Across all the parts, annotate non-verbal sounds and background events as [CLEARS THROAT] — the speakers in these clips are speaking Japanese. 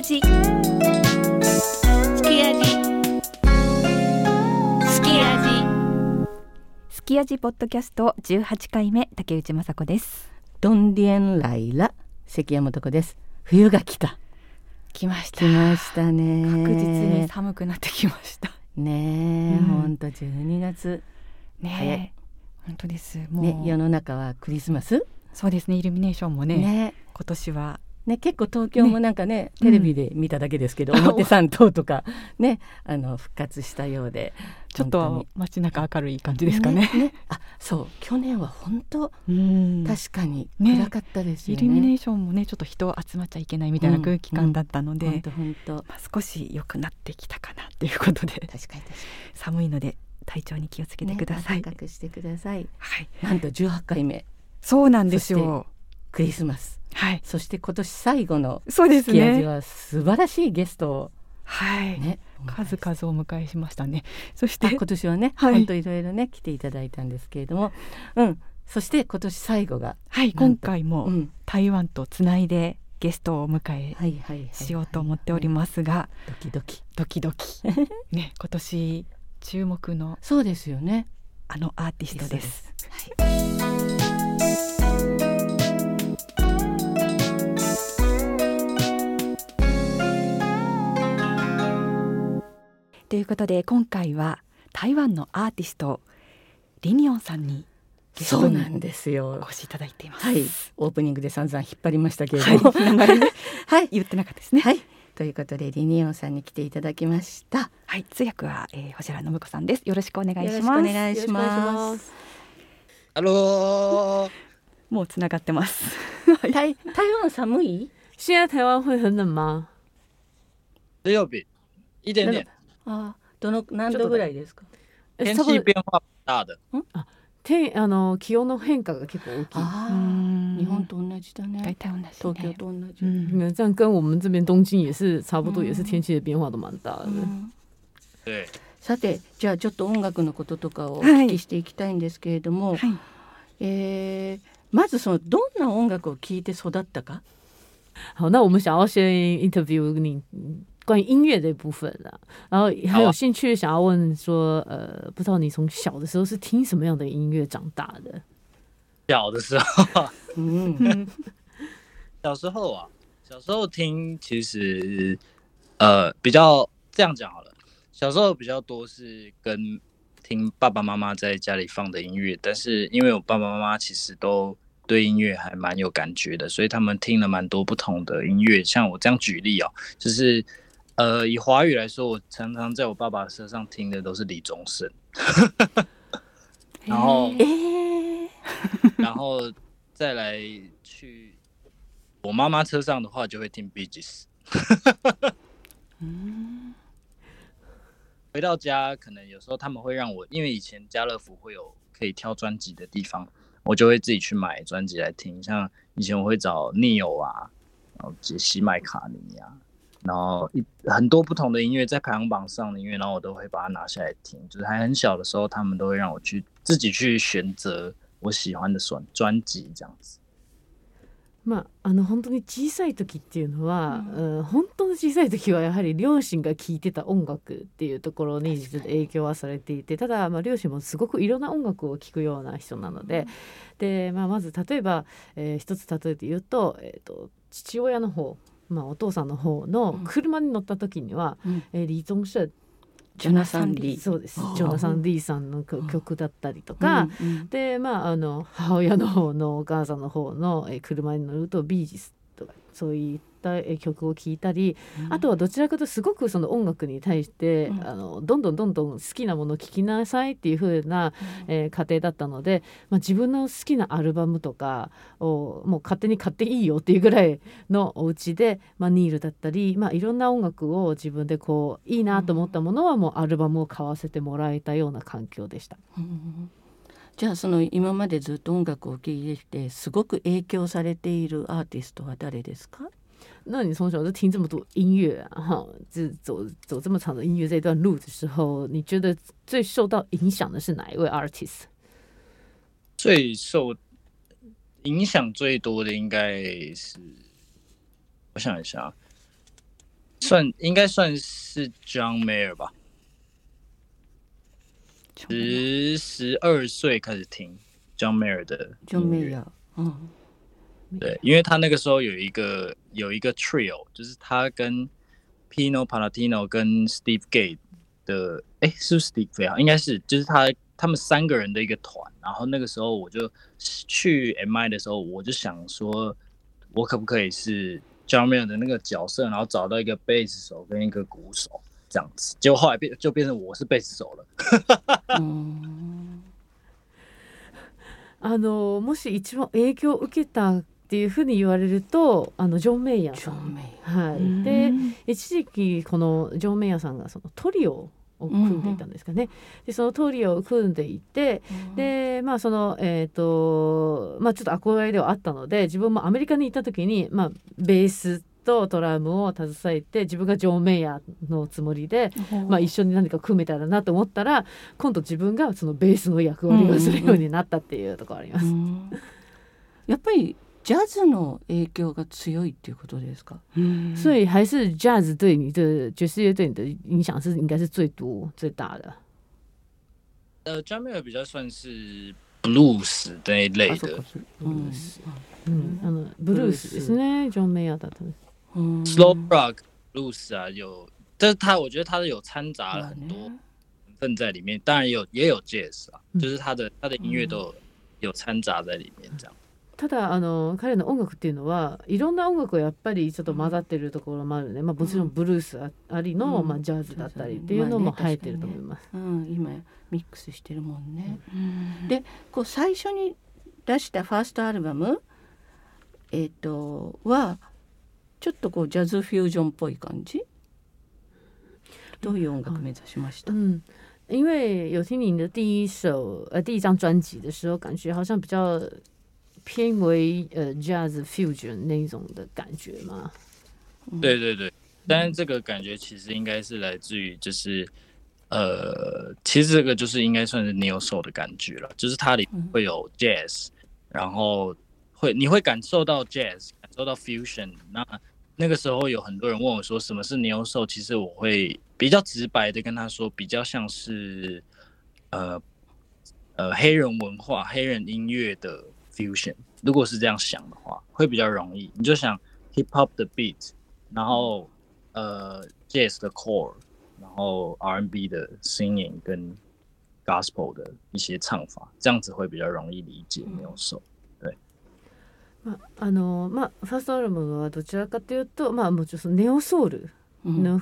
味。すき味すき味すき味ポッドキャスト18回目竹内雅子です。ドンディエンライラ関山とこです。冬が来た。来ました。来ましたね。確実に寒くなってきました。ねえ、うん。ほんと12月。ね本当です。もう、ね世の中はクリスマス？そうですねイルミネーションもねね。今年はね結構東京もなんかねうん。テレビで見ただけですけど、表参道とかねあの復活したようでちょっ本と街中明るい感じですかね。ねあそう去年は本当うん。確かにね。暗かったですね。ルミネーションもねちょっと人集まっちゃいけないみたいな空気感だったので、本当本当。まあ、少し良くなってきたかなということで。確かに確か寒いので体調に。気をつけにてください、ねしてくださいはいなんと18回目そうなんですよクリスマス。はい。そして今年最後のそうですね。は素晴らしいゲストをはい、ね数々お迎えしましたね。そしてあ今年はね、はい。本当いろいろね来ていただいたんですけれども、うん、そして今年最後が、はい今回もうん、台湾とつないでゲストをお迎えはいはいはいしようと思っておりますがドキドキ。ドキドキ。[LAUGHS] ね今年注目のそうですよね。あのアーティストですということで今回は台湾のアーティストリニオンさんにそうなんですおよ越しいただいています。はいオープニングで散々引っ張りましたけれはい、ども流れねはい、[LAUGHS] 言ってなかったですね。はい、ということでリニオンさんに来ていただきましたはい、通訳は、えー、星原信子さんです。よろしくお願いよろしくおします。願いしますハロー。[LAUGHS] もうつながってます。[LAUGHS] 台台湾寒い？现在台湾会很冷吗？水曜日一点点，あどの何度ぐらいですか？天差不多气变化大的。天あの気温の変化が結構大きい。日本と同じだ大ね体同じ、ね。東京と同じ、うん。嗯，这样跟我们这边东京也是差不多，也是天气的变化都蛮大的。うん。对，さてじゃあちょっと音楽のこととかをお聞きしていきたいんですけれども、はい。えーまずそのどんな音楽を聴いて育ったか？好，那我们想要先 interview 你关于音乐的部分啊，然后很有兴趣想要问说，呃，不知道你从小的时候是听什么样的音乐长大的？小的时候，嗯 [LAUGHS] 小时候啊，小时候听其实呃比较这样讲好了，小时候比较多是跟听爸爸妈妈在家里放的音乐，但是因为我爸爸妈妈其实都对音乐还蛮有感觉的，所以他们听了蛮多不同的音乐。像我这样举例哦，就是呃以华语来说，我常常在我爸爸车上听的都是李宗盛，[LAUGHS] 然后然后再来去我妈妈车上的话，就会听 Bee Gees。[LAUGHS] 回到家，可能有时候他们会让我，因为以前家乐福会有可以挑专辑的地方，我就会自己去买专辑来听。像以前我会找 Neo 啊，然后杰西麦卡尼啊，然后一很多不同的音乐在排行榜上的音乐，然后我都会把它拿下来听。就是还很小的时候，他们都会让我去自己去选择我喜欢的专专辑这样子。まあ、あの本当に小さい時っていうのは、うん本当に小さい時はやはり両親が聴いてた音楽っていうところに実は影響はされていてただ、まあ、両親もすごくいろんな音楽を聴くような人なので,、でまあ、まず例えば、えー一つ例えて言うと,、えー、と父親の方、まあ、お父さんの方の車に乗った時には、うん。えーリー・ゾンシェジョナサン・リー。そうです。ジョナサン・リーさんの曲曲だったりとか、うんうん。でまああの母親の方のお母さんの方のえー車に乗るとビージスとかそういったえー曲を聴いたり、あとはどちらかとすごくその音楽に対して、うん。あのどんどんどんどん好きなものを聴きなさいっていう風な、えー家庭だったので、まあ、自分の好きなアルバムとかをもう勝手に買っていいよっていうぐらいのお家で、まあ、ニールだったり、まあ、いろんな音楽を自分でこういいなと思ったものはもうアルバムを買わせてもらえたような環境でした。うん。じゃあその今までずっと音楽を聴いてきてすごく影響されているアーティストは誰ですか？那你从小就听这么多音乐啊，哈，这走走这么长的音乐这段路的时候，你觉得最受到影响的是哪一位 artist？最受影响最多的应该是，我想一下啊，算应该算是 John Mayer 吧，十十二岁开始听 John Mayer 的就没音乐。有，嗯对，因为他那个时候有一个有一个 trio，就是他跟 Pino Palatino 跟 Steve Gate 的，哎，是不是 Steve Gate 啊？应该是，就是他他们三个人的一个团。然后那个时候我就去 MI 的时候，我就想说，我可不可以是 John Mayer 的那个角色，然后找到一个贝斯手跟一个鼓手这样子。结果后来变就变成我是贝斯手了。うん[LAUGHS] あのもし一番影響を受けた っていうふうに言われるとあのジョン・メイヤーさん。ジョンメイはい、で一時期このジョン・メイヤーさんがそのトリオを組んでいたんですかね。でそのトリオを組んでいてでまあそのえっ、とまあちょっと憧れではあったので自分もアメリカに行った時にまあベースとドラムを携えて自分がジョン・メイヤーのつもりで、まあ、一緒に何か組めたらなと思ったら今度自分がそのベースの役割をするようになったっていうところあります。うんやっぱりジャズの影響が強いっていうことですか。所以还是 jazz 对你的爵士乐对你的影响是应该是最多最大的。呃，John Mayer 比较算是 blues 那一类的あそうか。そううんうん、あのブルースですね、ジョン・メイヤーだった。うん slow rock blues 啊，有，但是他我觉得他有掺杂了まあ很多ね成分在里面，当然也有也有 jazz 啊，嗯就是他的他的音乐都有有掺杂在里面这样。 ただあの彼の音楽っていうのはいろんな音楽がやっぱりちょっと混ざってるところもあるね、まあ、もちろんブルースあありの、うん。まあ、ジャズだったりっていうのもまあね。入ってると思います。うん、今ミックスしてるもんね。でこう最初に出したファーストアルバム、えっとはちょっとこうジャズフュージョンっぽい感じ？どういう音楽目指しました、嗯，因为有听你的第一首呃第一张专辑的时候，感觉好像比较偏为呃 jazz fusion 那种的感觉吗。对对对，但是这个感觉其实应该是来自于就是。呃，其实这个就是应该算是 neo soul 的感觉了，就是它里会有 jazz，、然后会你会感受到 jazz，感受到 fusion。那那个时候有很多人问我说什么是 neo soul，其实我会比较直白的跟他说，比较像是呃呃黑人文化、黑人音乐的fusion。如果是这样想的话，会比较容易。你就想 hip hop 的 beat，然后呃 jazz 的 core。然后 R&B 的 singing 跟 gospel 的一些唱法，这样子会比较容易理解，没有手。まああのまあファーストアルバムはどちらかというとまあもうちょっとネオソウルうんの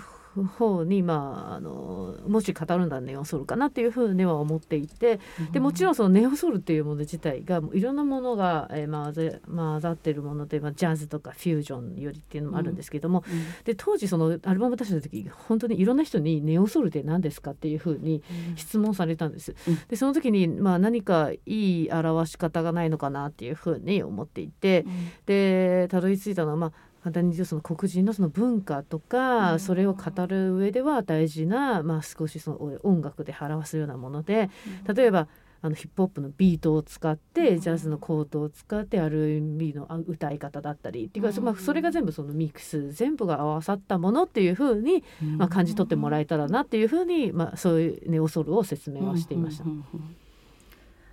方に、まあ、あのもし語るんだらネオソウルかなっていうふうには思っていてでもちろんそのネオソウルっていうもの自体がいろんなものが、えー混ぜ混ざってるもので、まあ、ジャズとかフュージョンよりっていうのもあるんですけども、うんで当時そのアルバム出した時本当にいろんな人に「ネオソウルって何ですか?」っていうふうに質問されたんです。うんでその時に、まあ、何かいい表し方がないのかなっていうふうに思っていて。でたどり着いたのはまあ簡単に言うとその黒人のその文化とか、うん。それを語る上では大事な、まあ、少しその音楽で表すようなもので例えばあのヒップホップのビートを使って、うん。ジャズのコードを使って R&B のあ歌い方だったりっていうか、うん。まあ、それが全部そのミックス全部が合わさったものっていうふうに、まあ、感じ取ってもらえたらなっていうふうに、まあ、そういうネオソルを説明はしていました。うんうんうんうん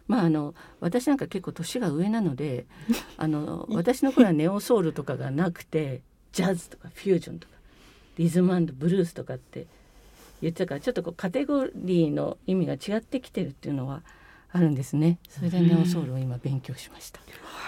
まああの私なんか結構年が上なので [LAUGHS] あの私の頃はネオソウルとかがなくてジャズとかフュージョンとかリズムブルースとかって言ってたからちょっとこうカテゴリーの意味が違ってきてるっていうのはあるんですね。それでネオソウルを今勉強しました。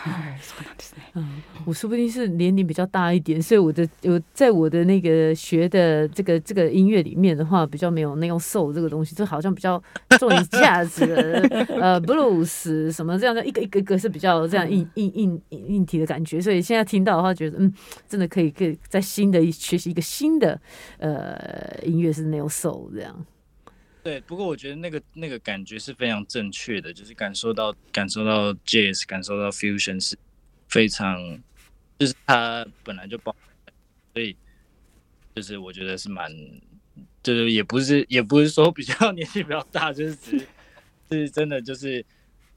はい、そうなんですね。嗯，我说不定是年龄比较大一点，所以我的我在我的那个学的这个这个音乐里面的话，比较没有那种 soul 这个东西，就好像比较重于架子，[LAUGHS] 呃，blues 什么这样的一个一个一个是比较这样硬硬硬硬硬体的感觉，所以现在听到的话，觉得嗯，真的可以可以在新的学习一个新的呃音乐是 neo soul 这样。 对，不过我觉得那个那个感觉是非常正确的，就是感受到感受到 jazz，感受到 fusion 是非常，就是它本来就包，所以就是我觉得是蛮，就是也不是也不是说比较 [LAUGHS] 年纪比较大，就是只是真的就是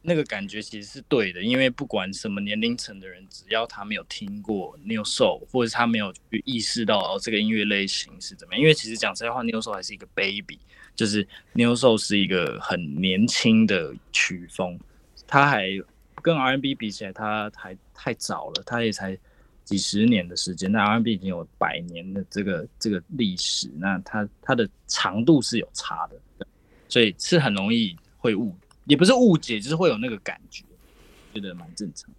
那个感觉其实是对的，因为不管什么年龄层的人，只要他没有听过 New Soul，或者他没有去意识到哦这个音乐类型是怎么样，因为其实讲实在话，New Soul 还是一个 baby，就是 New Soul 是一个很年轻的曲风，它还跟 R&B 比起来，它还太早了，它也才几十年的时间，那 R&B 已经有百年的这个这个历史，那它它的长度是有差的，所以是很容易会误，也不是误解，就是会有那个感觉，觉得蛮正常。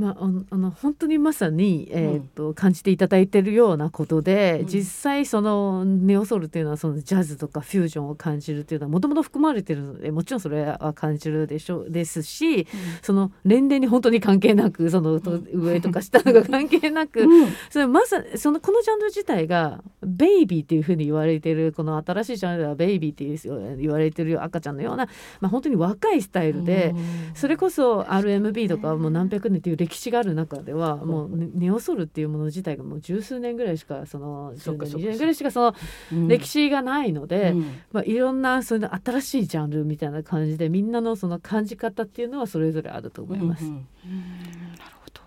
まあ、あの本当にまさに、えーと感じていただいてるようなことで、うん。実際そのネオソウルっていうのはそのジャズとかフュージョンを感じるっていうのはもともと含まれてるのでもちろんそれは感じるでしょうですしその年齢に本当に関係なくそのと上とか下とか関係なく、それまさそのこのジャンル自体がベイビーっていうふうに言われてるこの新しいジャンルではベイビーっていう言われてる赤ちゃんのような、まあ、本当に若いスタイルで。それこそ RMB とかもう何百年っていう歴史がある中ではもうネネオソルっていうもの自体がもう十数年ぐらいしかその10年そっかそっか20年ぐらいしかそのうん。歴史がないので、うん。まあ、いろんなそういうの新しいジャンルみたいな感じでみんなのその感じ方っていうのはそれぞれあると思います。うんうん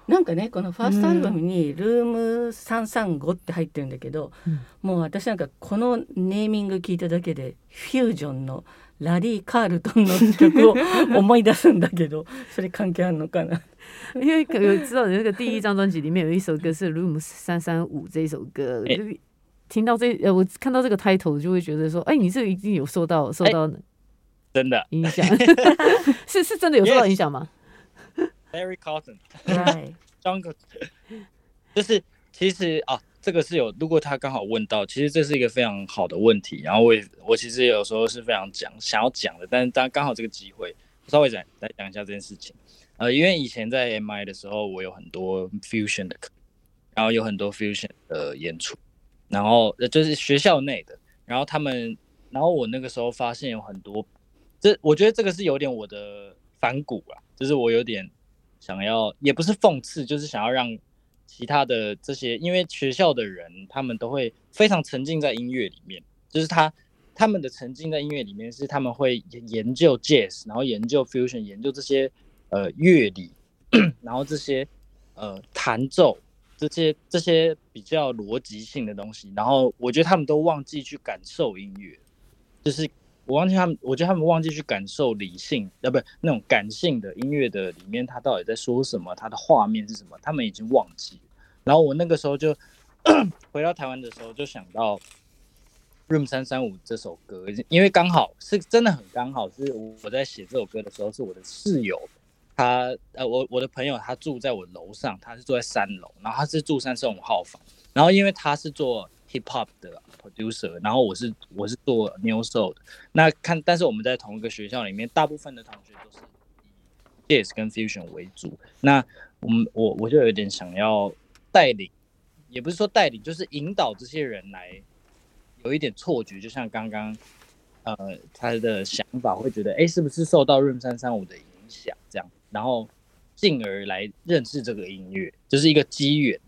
なんかねこのファーストアルバムに「ルーム335」って入ってるんだけど、うん。もう私なんかこのネーミング聞いただけでフュージョンのラリー・カールトンの曲を思い出すんだけどそれ関係あるのかな？[LAUGHS] 因为可有知道你那个第一张专辑里面有一首歌是《Room 三三五》这一首歌，听到这呃，我看到这个 title 就会觉得说，哎，你这个一定有受到受到真的影响，[LAUGHS] 是是真的有受到影响吗？，Larry Cotton。张个，就是其实啊，这个是有，如果他刚好问到，其实这是一个非常好的问题。然后我也我其实有时候是非常讲想要讲的，但是当刚好这个机会，稍微讲来讲一下这件事情。呃，因为以前在 MI 的时候，我有很多 fusion 的课，然后有很多 fusion 的演出，然后呃就是学校内的，然后他们，然后我那个时候发现有很多，这我觉得这个是有点我的反骨啊，就是我有点想要，也不是讽刺，就是想要让其他的这些，因为学校的人他们都会非常沉浸在音乐里面，就是他他们的沉浸在音乐里面是他们会研研究 jazz，然后研究 fusion，研究这些呃乐理，然后这些呃弹奏这些这些比较逻辑性的东西，然后我觉得他们都忘记去感受音乐，就是我忘记他们，我觉得他们忘记去感受理性，呃，不那种感性的音乐的里面，它到底在说什么，它的画面是什么，他们已经忘记了。然后我那个时候就回到台湾的时候，就想到《Room 三三五》这首歌，因为刚好是真的很刚好，是我在写这首歌的时候，是我的室友，他呃，我我的朋友他住在我楼上，他是住在三楼，然后他是住三十五号房，然后因为他是做 hip hop 的 producer，然后我是我是做 new soul 的，那看但是我们在同一个学校里面，大部分的同学都是以 jazz 跟 fusion 为主，那我们我我就有点想要带领，也不是说带领，就是引导这些人来有一点错觉，就像刚刚呃他的想法会觉得，哎，是不是受到 Room 三三五的影响这样，然后进而来认识这个音乐，就是一个机缘。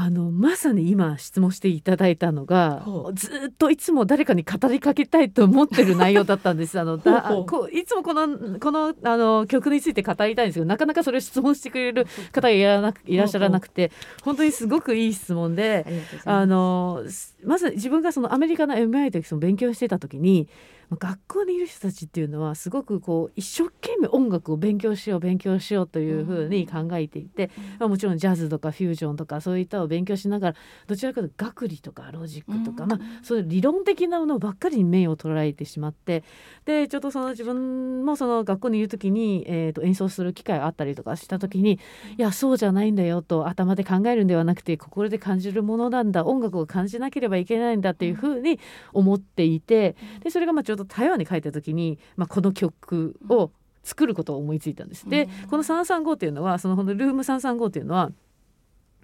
あのまさに今質問していただいたのがずっといつも誰かに語りかけたいと思ってる内容だったんです。あのだこういつもこのこのあの曲について語りたいんですけどなかなかそれを質問してくれる方がいらなくいらっしゃらなくて本当にすごくいい質問であ。のすまず自分がそのアメリカの MI でその勉強してた時にまあ学校にいる人たちっていうのはすごくこう一生懸命音楽を勉強しよう勉強しようというふうに考えていて、まあ、もちろんジャズとかフュージョンとかそういったを勉強しながらどちらかというと学理とかロジックとか、うん。まあ、そういう理論的なものばっかりに目を捉えてしまってでちょっとその自分もその学校にいる時に、えー、と演奏する機会があったりとかした時にいやそうじゃないんだよと頭で考えるんではなくて心で感じるものなんだ音楽を感じなければいけないんだっていうふうに思っていてでそれがまあちょうど台湾に帰った時に、まあ、この曲を作ることを思いついたんです。でこの335っていうのはそのルーム335っていうのは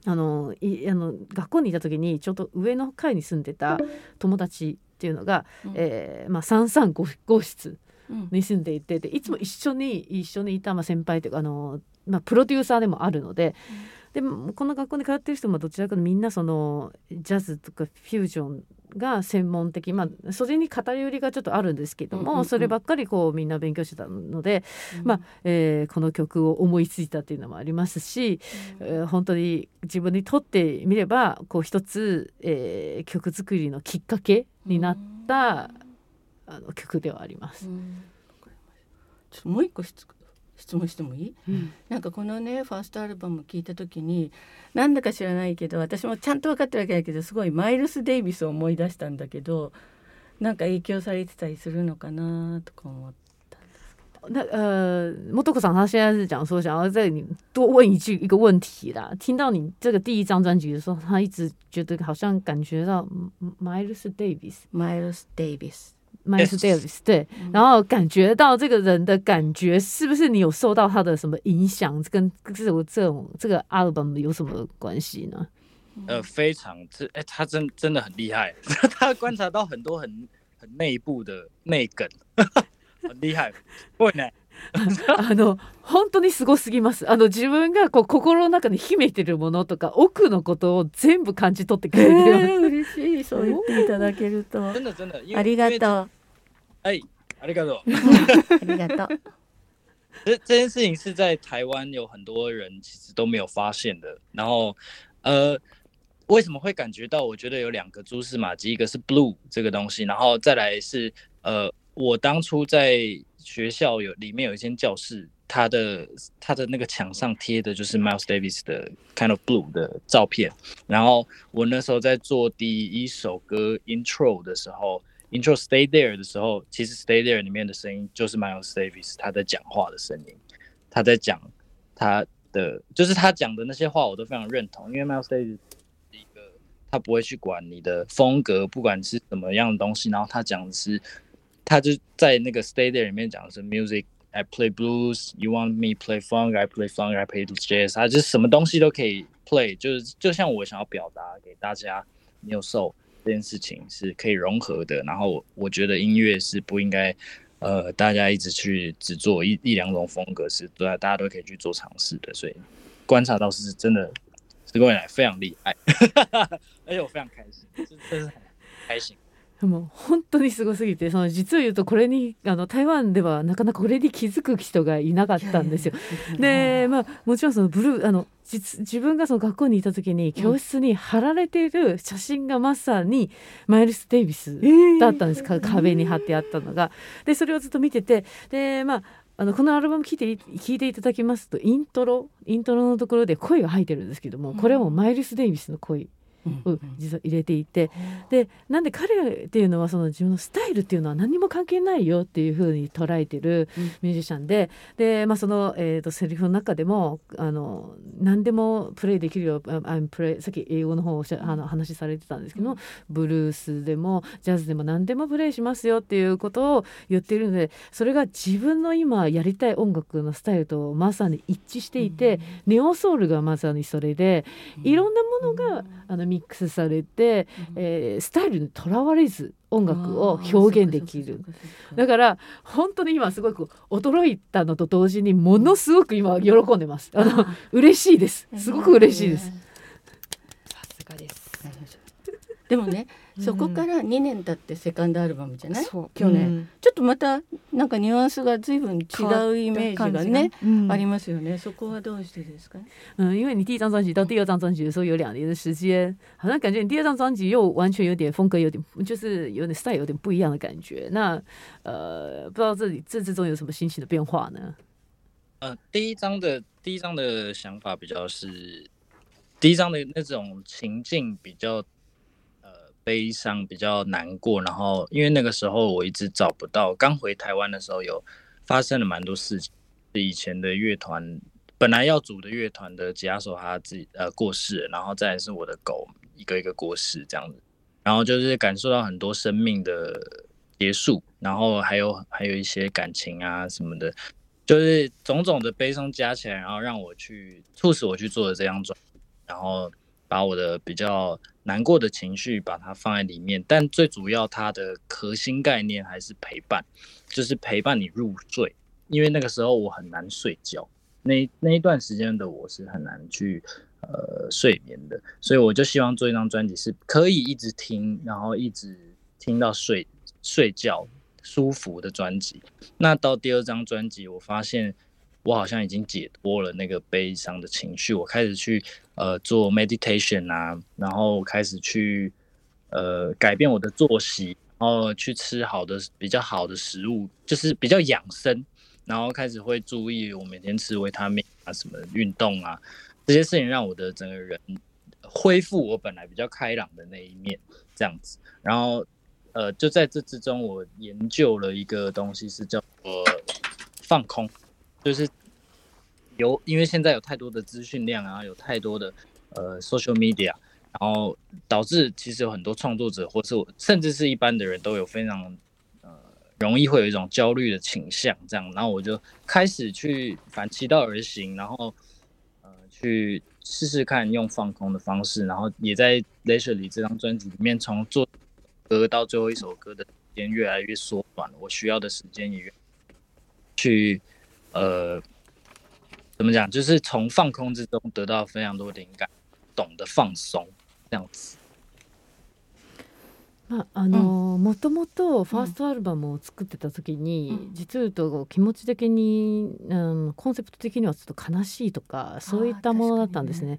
あのいあの学校にいた時にちょうど上の階に住んでた友達っていうのが、うん。えーまあ、335号室うん。に住んでいてでいつも一緒に一緒にいた、まあ、先輩というかあの、まあ、プロデューサーでもあるのででもこの学校に通ってる人もどちらかというとみんなそのジャズとかフュージョンが専門的まあそれに偏りがちょっとあるんですけども、うんうんうん。そればっかりこうみんな勉強してたので、まあえーこの曲を思いついたっていうのもありますし、えー本当に自分にとってみればこう一つ、えー曲作りのきっかけになった、あの曲ではあります。うん。ちょっともう一個質質問してもいい、なんかこのねファーストアルバム聞いた時になんだか知らないけど私もちゃんと分かってるわけだけどすごいマイルス・デイビスを思い出したんだけどなんか影響されてたりするのかなとか思って。那呃，莫多克桑他现在是讲说想要在你多问一句一个问题啦。听到你这个第一张专辑的时候，他一直觉得好像感觉到嗯 Miles Davis。マイルス・デイビス Miles Davis 对，然后感觉到这个人的感觉，是不是你有受到他的什么影响？跟这种这种这个 album 有什么关系呢？呃，非常这哎、他真真的很厉害，[LAUGHS] 他观察到很多很很内部的内梗，[LAUGHS] 很厉害。会呢，[LAUGHS] あの本当にすごすぎます。あの自分がこう心の中に秘めてるものとか奥のことを全部感じ取ってくれるような。えー、嬉しいそう言っていただけるとありがとう哎，ありがと[LAUGHS] う。ありがとう这这件事情是在台湾有很多人其实都没有发现的。然后，呃，为什么会感觉到？我觉得有两个蛛丝马迹，一个是 blue 这个东西，然后再来是呃，我当初在学校有里面有一间教室，它的它的那个墙上贴的就是 Miles Davis 的 Kind of Blue 的照片。然后我那时候在做第一首歌 intro 的时候。 Intro Stay There 的时候，其实 Stay There 里面的声音就是 Miles Davis 他在讲话的声音，他在讲他的，就是他讲的那些话，我都非常认同，因为 Miles Davis 是一个他不会去管你的风格，不管是什么样的东西，然后他讲的是，他就在那个 Stay There 里面讲的是 Music。I play blues, you want me play funk, I play funk, I play jazz，他就是什么东西都可以 play，就是就像我想要表达给大家，你有 soul，这件事情是可以融合的。然后我我觉得音乐是不应该，呃，大家一直去只做一一两种风格，是对大家都可以去做尝试的。所以观察到是真的，十个人来非常厉害，[LAUGHS] 而且我非常开心，真真是很开心。[LAUGHS] もう本当にすごすぎてその実を言うとこれにあの台湾ではなかなかこれに気づく人がいなかったんですよ。でまあもちろんそのブルーあの実 自分がその学校にいた時に教室に貼られている写真がまさにマイルス・デイビスだったんです、か壁に貼ってあったのが。でそれをずっと見てて。でまああのこのアルバム聴いてい聞いていただきますとイントロイントロのところで声が入ってるんですけどもこれはもうマイルス・デイビスの声。を実は入れていて。でなんで彼っていうのはその自分のスタイルっていうのは何も関係ないよっていうふうに捉えてるミュージシャンで。で、まあ、その、えー、とセリフの中でもあの何でもプレイできるよああプレイさっき英語の方をあの話されてたんですけども、ブルースでもジャズでも何でもプレイしますよっていうことを言っているのでそれが自分の今やりたい音楽のスタイルとまさに一致していて、ネオソウルがまさにそれでいろんなものがあのミックスされて、えースタイルにとらわれず音楽を表現できる。だから本当に今すごく驚いたのと同時にものすごく今喜んでます。あの嬉しいです。すごく嬉しいです。さすがです。でもね、うんそこから2年経ってセカンドアルバムじゃない？そう。去年、うん。ちょっとまたなんかニュアンスが随分違うイメージがね、嗯ありますよね。そこはどうしてですか？嗯，因为你第一张专辑到第二张专辑的时候有两年的时间，好像感觉你第二张专辑又完全有点风格有点就是有点 style 有点不一样的感觉。那呃，不知道这里这之中有什么心情的变化呢？呃，第一章的第一章的想法比较是，第一章的那种情境比较呃悲伤，比较难过。然后因为那个时候我一直找不到，刚回台湾的时候有发生了蛮多事情，以前的乐团本来要组的乐团的吉他手他自己呃过世，然后再是我的狗一个一个过世这样子，然后就是感受到很多生命的结束，然后还有还有一些感情啊什么的，就是种种的悲伤加起来，然后让我去促使我去做的这张专，然后把我的比较难过的情绪把它放在里面，但最主要它的核心概念还是陪伴，就是陪伴你入睡，因为那个时候我很难睡觉，那那一段时间的我是很难去呃睡眠的，所以我就希望做一张专辑是可以一直听，然后一直听到睡睡觉舒服的专辑。那到第二张专辑，我发现我好像已经解脱了那个悲伤的情绪，我开始去呃做 meditation 啊，然后开始去呃改变我的作息，然后去吃好的比较好的食物，就是比较养生，然后开始会注意我每天吃维他命啊什么运动啊这些事情，让我的整个人恢复我本来比较开朗的那一面，这样子，然后。呃，就在这之中，我研究了一个东西，是叫做放空，就是有因为现在有太多的资讯量啊，有太多的呃 social media，然后导致其实有很多创作者，或是我甚至是一般的人都有非常呃容易会有一种焦虑的倾向，这样，然后我就开始去反其道而行，然后呃去试试看用放空的方式，然后也在 Leisure 里这张专辑里面从做。歌到最后一首歌的时间越来越缩短了，我需要的时间也越去呃怎么讲，就是从放空之中得到非常多灵感，懂得放松这样子。[LAUGHS] まああのもともとファーストアルバムを作ってた時に、うん、実を言うと気持ち的に、うん、コンセプト的にはちょっと悲しいとかそういったものだったんですね。ね。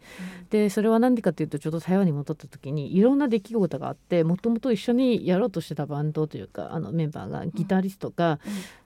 でそれは何でかっていうとちょうど台湾に戻った時にいろんな出来事があってもともと一緒にやろうとしてたバンドというかあのメンバーがギタリストが、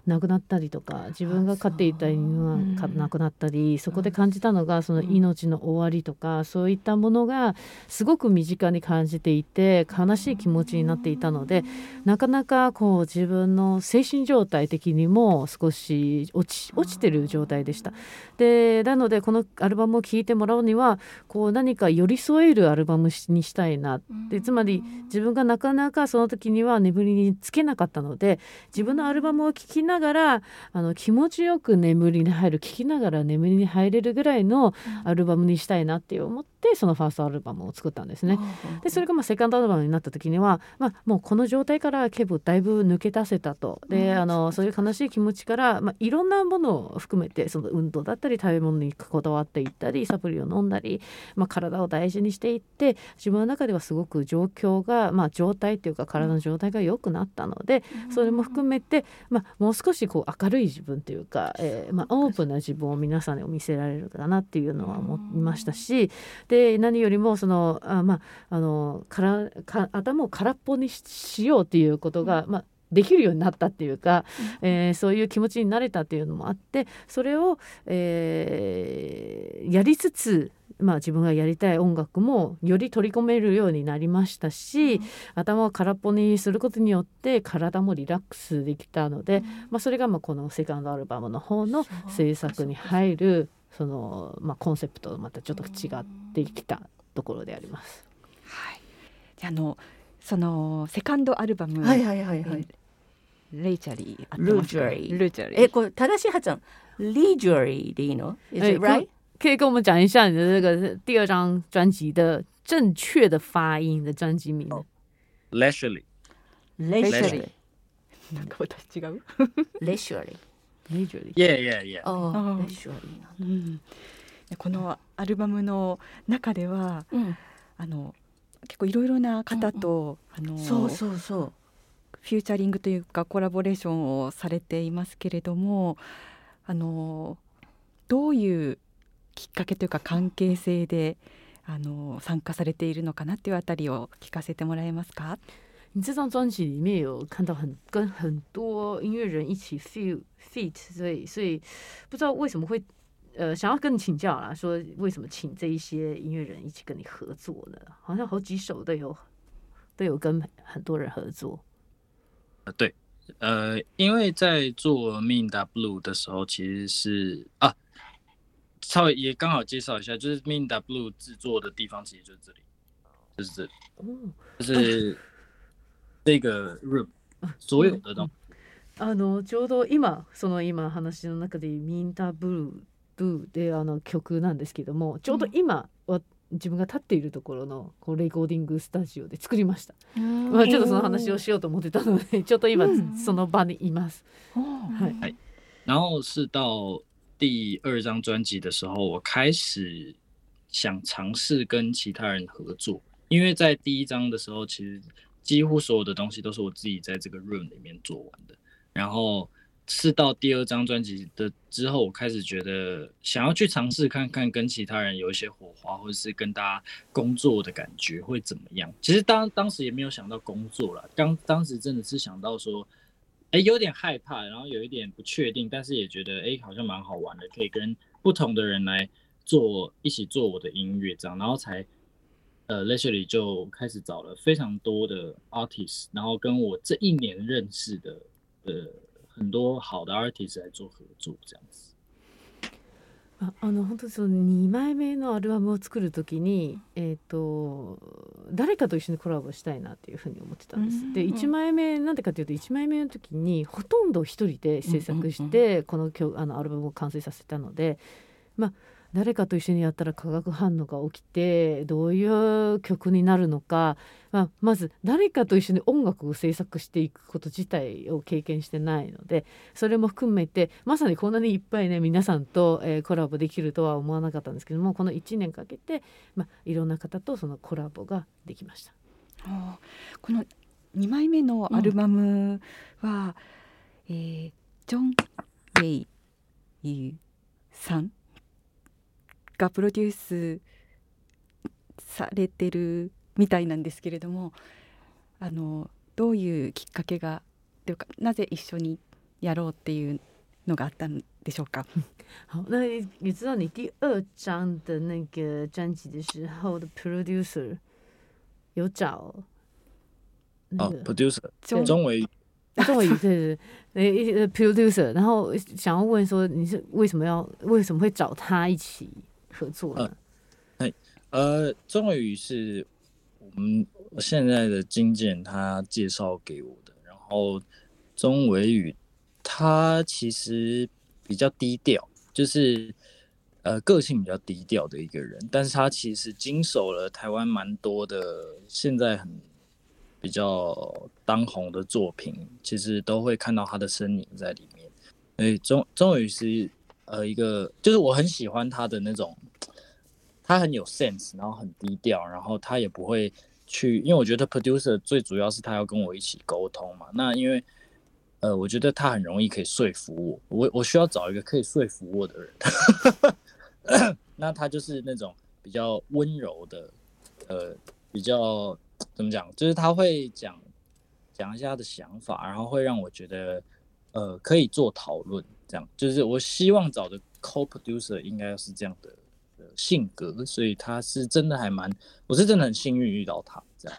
亡くなったりとか自分が飼っていた犬が亡くなったりそこで感じたのがその命の終わりとかそういったものがすごく身近に感じていて悲しい気持ちになっていたのでなかなかこう自分の精神状態的にも少し落ち落ちてる状態でした。でなのでこのアルバムを聴いてもらうにはこう何か寄り添えるアルバムにしたいな。でつまり自分がなかなかその時には眠りにつけなかったので自分のアルバムを聴きながらあの気持ちよく眠りに入る聴きながら眠りに入れるぐらいのアルバムにしたいなって思ってそのファーストアルバムを作ったんですね。でそれがまあセカンドアルバムになった時には、まあ、もうこの状態からケブだいぶ抜け出せたと。であのそういう悲しい気持ちから、まあ、いろんなものを含めてその運動だったり食べ物にこだわっていったりサプリを飲んだり、まあ、体を大事にしていって自分の中ではすごく状況が、まあ、状態っていうか体の状態が良くなったのでそれも含めて、まあ、もう少しこう明るい自分というか、えーまあ、オープンな自分を皆さんに見せられるかなっていうのは思いましたしで何よりもそのあ、まあ、あのからか頭を空っぽにしようっていうことが、まあ、できるようになったっていうか、えー、そういう気持ちになれたっていうのもあってそれを、えー、やりつつまあ、自分がやりたい音楽もより取り込めるようになりましたし、うん、頭を空っぽにすることによって体もリラックスできたので、うん、まあ、それがまあこのセカンドアルバムの方の制作に入るその、まあ、コンセプトとまたちょっと違ってきたところであります。はい、あのそのセカンドアルバム、はいはいはいはい、レイチャリールージュリールージュリーえこれ正しい発音。リージュリーでいいの？Is it right? 可以跟我们讲一下你的这个第二张专辑的正确的发音的专辑名呢？Leisurely。Leisurely。なんか私違う Leisurely。Leisurely。Yeah, yeah, yeah. ああ、Leisurely うん。このアルバムの中では、うん、あの結構いろいろな方と、うんうん、あのそうそうそうフューチャリングというかコラボレーションをされていますけれどもあのどういうきっかけというか関係性であの参加されているのかなっていうあたりを聞かせてもらえますか？你这张专辑里面有看到很跟很多音乐人一起 feat feat，所以所以不知道为什么会呃想要跟你请教啦，说为什么请这一些音乐人一起跟你合作呢？好像好几首都有都有跟很多人合作。呃，对，呃，因为在做《Da Blue》的时候，其实是啊。稍微也刚好介绍一下，就是 Min Blue 制作的地方，其实就是这里，就是这里，就是这个 room 所有的东西。あのちょうど今その今話の中でミンタブルーブーであの曲なんですけどもちょうど今は自分が立っているところのこうレコーディングスタジオで作りました。まあちょっとその話をしようと思ってたのでちょっと今その場にいます。はい。はい。然后是到第二张专辑的时候，我开始想尝试跟其他人合作，因为在第一章的时候，其实几乎所有的东西都是我自己在这个 room 里面做完的。然后是到第二张专辑的之后，我开始觉得想要去尝试看看跟其他人有一些火花，或者是跟大家工作的感觉会怎么样。其实当当时也没有想到工作了，刚当时真的是想到说，哎，有点害怕，然后有一点不确定，但是也觉得哎，好像蛮好玩的，可以跟不同的人来做一起做我的音乐这样，然后才呃 l e t e r l y 就开始找了非常多的 artist，然后跟我这一年认识的呃很多好的 artist 来做合作这样子。ああの本当にその2枚目のアルバムを作る時に、えー、と誰かと一緒にコラボしたいなっていうふうに思ってたんです。で1枚目なんでかっていうと1枚目の時にほとんど一人で制作してこの曲あのアルバムを完成させたのでまあ誰かと一緒にやったら化学反応が起きてどういう曲になるのか、まあ、まず誰かと一緒に音楽を制作していくこと自体を経験してないのでそれも含めてまさにこんなにいっぱいね皆さんと、えー、コラボできるとは思わなかったんですけどもこの1年かけて、まあ、いろんな方とそのコラボができました。この2枚目のアルバムは、うん、えー、ジョン・ウェイさんがプロデュースされてるみたいなんですけれどもあのどういうきっかけがというかなぜ一緒にやろうっていうのがあったんでしょうか？[LAUGHS] 好，那你知道你第二张的那个专辑的时候的 producer 有找？那个、哦、producer 钟伟钟伟对对 producer，然后想要问说你是为什么要为什么会找他一起合作呢？哎，呃，钟伟宇是我们现在的经纪人，他介绍给我的。然后钟伟宇他其实比较低调，就是呃个性比较低调的一个人，但是他其实经手了台湾蛮多的现在很比较当红的作品，其实都会看到他的身影在里面。所以，钟钟伟宇是。呃，一个就是我很喜欢他的那种，他很有 sense，然后很低调，然后他也不会去，因为我觉得 producer 最主要是他要跟我一起沟通嘛。那因为呃，我觉得他很容易可以说服我，我我需要找一个可以说服我的人。[LAUGHS] 那他就是那种比较温柔的，呃，比较怎么讲，就是他会讲讲一下他的想法，然后会让我觉得呃可以做讨论。这样就是我希望找的 co-producer 应该是这样的性格，所以他是真的还蛮，我是真的很幸运遇到他这样。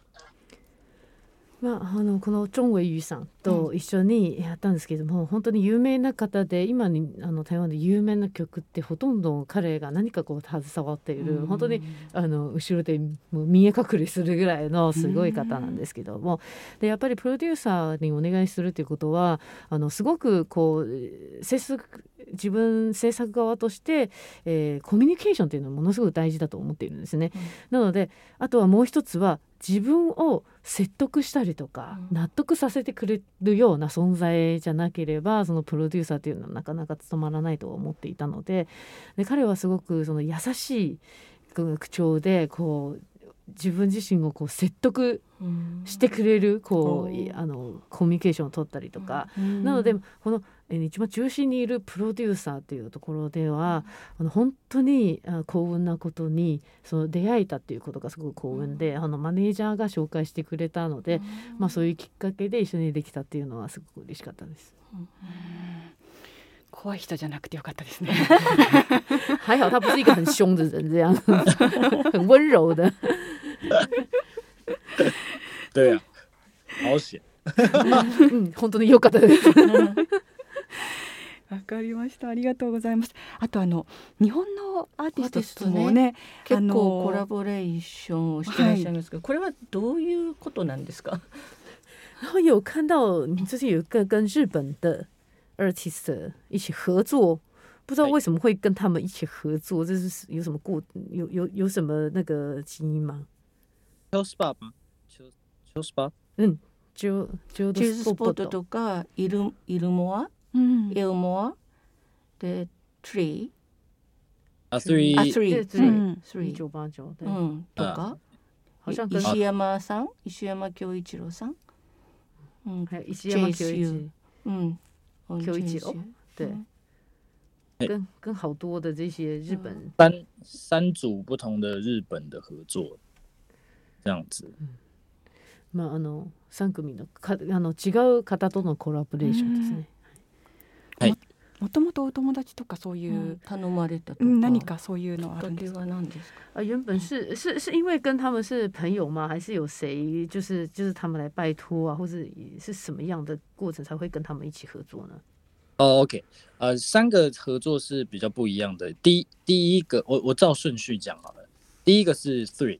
まあ、あのこのチョン・ウェイユーさんと一緒にやったんですけども、うん、本当に有名な方で今にあの台湾で有名な曲ってほとんど彼が何かこう携わっている、うん、本当にあの後ろでもう見え隠れするぐらいのすごい方なんですけども、うん、でやっぱりプロデューサーにお願いするということはあのすごくこう制作自分制作側として、えー、コミュニケーションというのはものすごく大事だと思っているんですね。なのであとはもう一つは自分を説得したりとか、納得させてくれるような存在じゃなければそのプロデューサーっていうのはなかなか務まらないと思っていたのでで彼はすごくその優しい口調でこう自分自身をこう説得してくれるこうあのコミュニケーションを取ったりとか、なのでこの一番中心にいるプロデューサーというところでは、あの本当に幸運なことにその出会えたっていうことがすごく幸運で、あのマネージャーが紹介してくれたので、まあ、そういうきっかけで一緒にできたっていうのはすごく嬉しかったです。怖い人じゃなくてよかったですね。[LAUGHS] 还好他不是一个很凶的人，这样 [LAUGHS] 很温柔的。[LAUGHS] 对啊，好险。うん、本当に良かったです。[LAUGHS] わかりました。ありがとうございます。あとあの日本のアーティストともね、結構コラボレーションをしてらっしゃいますけど、はい、これはどういうことなんですか？[LAUGHS] 然后有看到最近有一个跟日本的 artist 一起合作，不知道为什么会跟他们一起合作，这是有什么故有有有什么那个基因吗？秋 SPA 吗？秋秋 SPA？嗯，就就チューズスポットとかイルイルモア、うん、エウモアでトリー啊，three. あ、对 three 对嗯一 three 九八九，对，うんとか、好像跟石山さん、石山京一郎さん、うん、石山九一うん、京一郎对嗯，跟跟好多的这些日本三三组不同的日本的合作，这样子。まああの三組のかあの違う方とのコラボレーションですね。もともとお友達とかそういう、うん頼まれたとか、うん何かそういうのはあきっかけるんですかは何ですか？啊，原本是是是因为跟他们是朋友吗？还是有谁就是就是他们来拜托啊，或是是什么样的过程才会跟他们一起合作呢？哦，OK，呃，三个合作是比较不一样的。第一第一个，我我照顺序讲好了。第一个是 Three，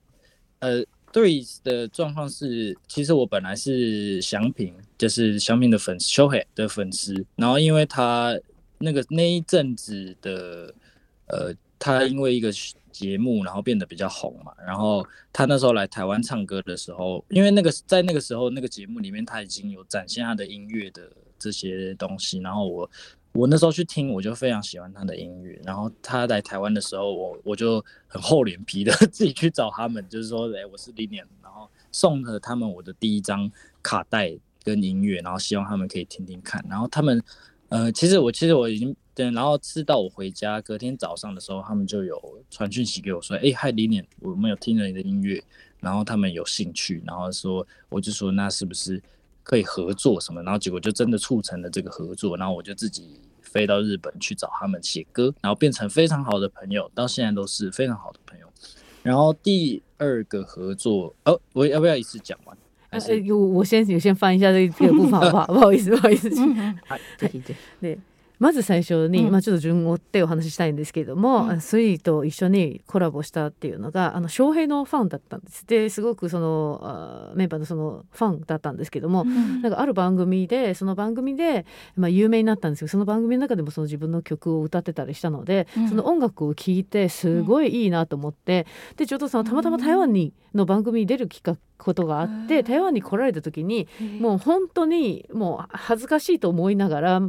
呃 ，Three 的状况是，其实我本来是祥平，就是祥平的粉丝，s h o h e 的粉丝。然后因为他那个那一阵子的，呃，他因为一个节目，然后变得比较红嘛。然后他那时候来台湾唱歌的时候，因为那个在那个时候那个节目里面，他已经有展现他的音乐的这些东西。然后我我那时候去听，我就非常喜欢他的音乐。然后他来台湾的时候，我我就很厚脸皮的 [LAUGHS] 自己去找他们，就是说，哎，我是 Lilian，然后送了他们我的第一张卡带跟音乐，然后希望他们可以听听看。然后他们，呃，其实我其实我已经对，然后是到我回家隔天早上的时候，他们就有传讯息给我说，哎，嗨，Lilian，我们有听了你的音乐，然后他们有兴趣，然后说，我就说那是不是？可以合作什么，然后结果就真的促成了这个合作，然后我就自己飞到日本去找他们写歌，然后变成非常好的朋友，到现在都是非常好的朋友。然后第二个合作，哦，我要不要一次讲完？还呃，是呃我我先我先翻一下这这个部分好不好？[LAUGHS] 不好意思，不好意思。は[LAUGHS] いぜひぜひ。 まず最初に、うん。まあ、ちょっと順を追ってお話ししたいんですけれども、うん。スリーと一緒にコラボしたっていうのがあの翔平のファンだったんです。ですごくそのあメンバーのそのファンだったんですけども、なんかある番組でその番組で、まあ、有名になったんですけどその番組の中でもその自分の曲を歌ってたりしたので、うん。その音楽を聴いてすごいいいなと思って、でちょうどそのたまたま台湾にの番組に出る企画ことがあって、うん。台湾に来られた時にもう本当にもう恥ずかしいと思いながら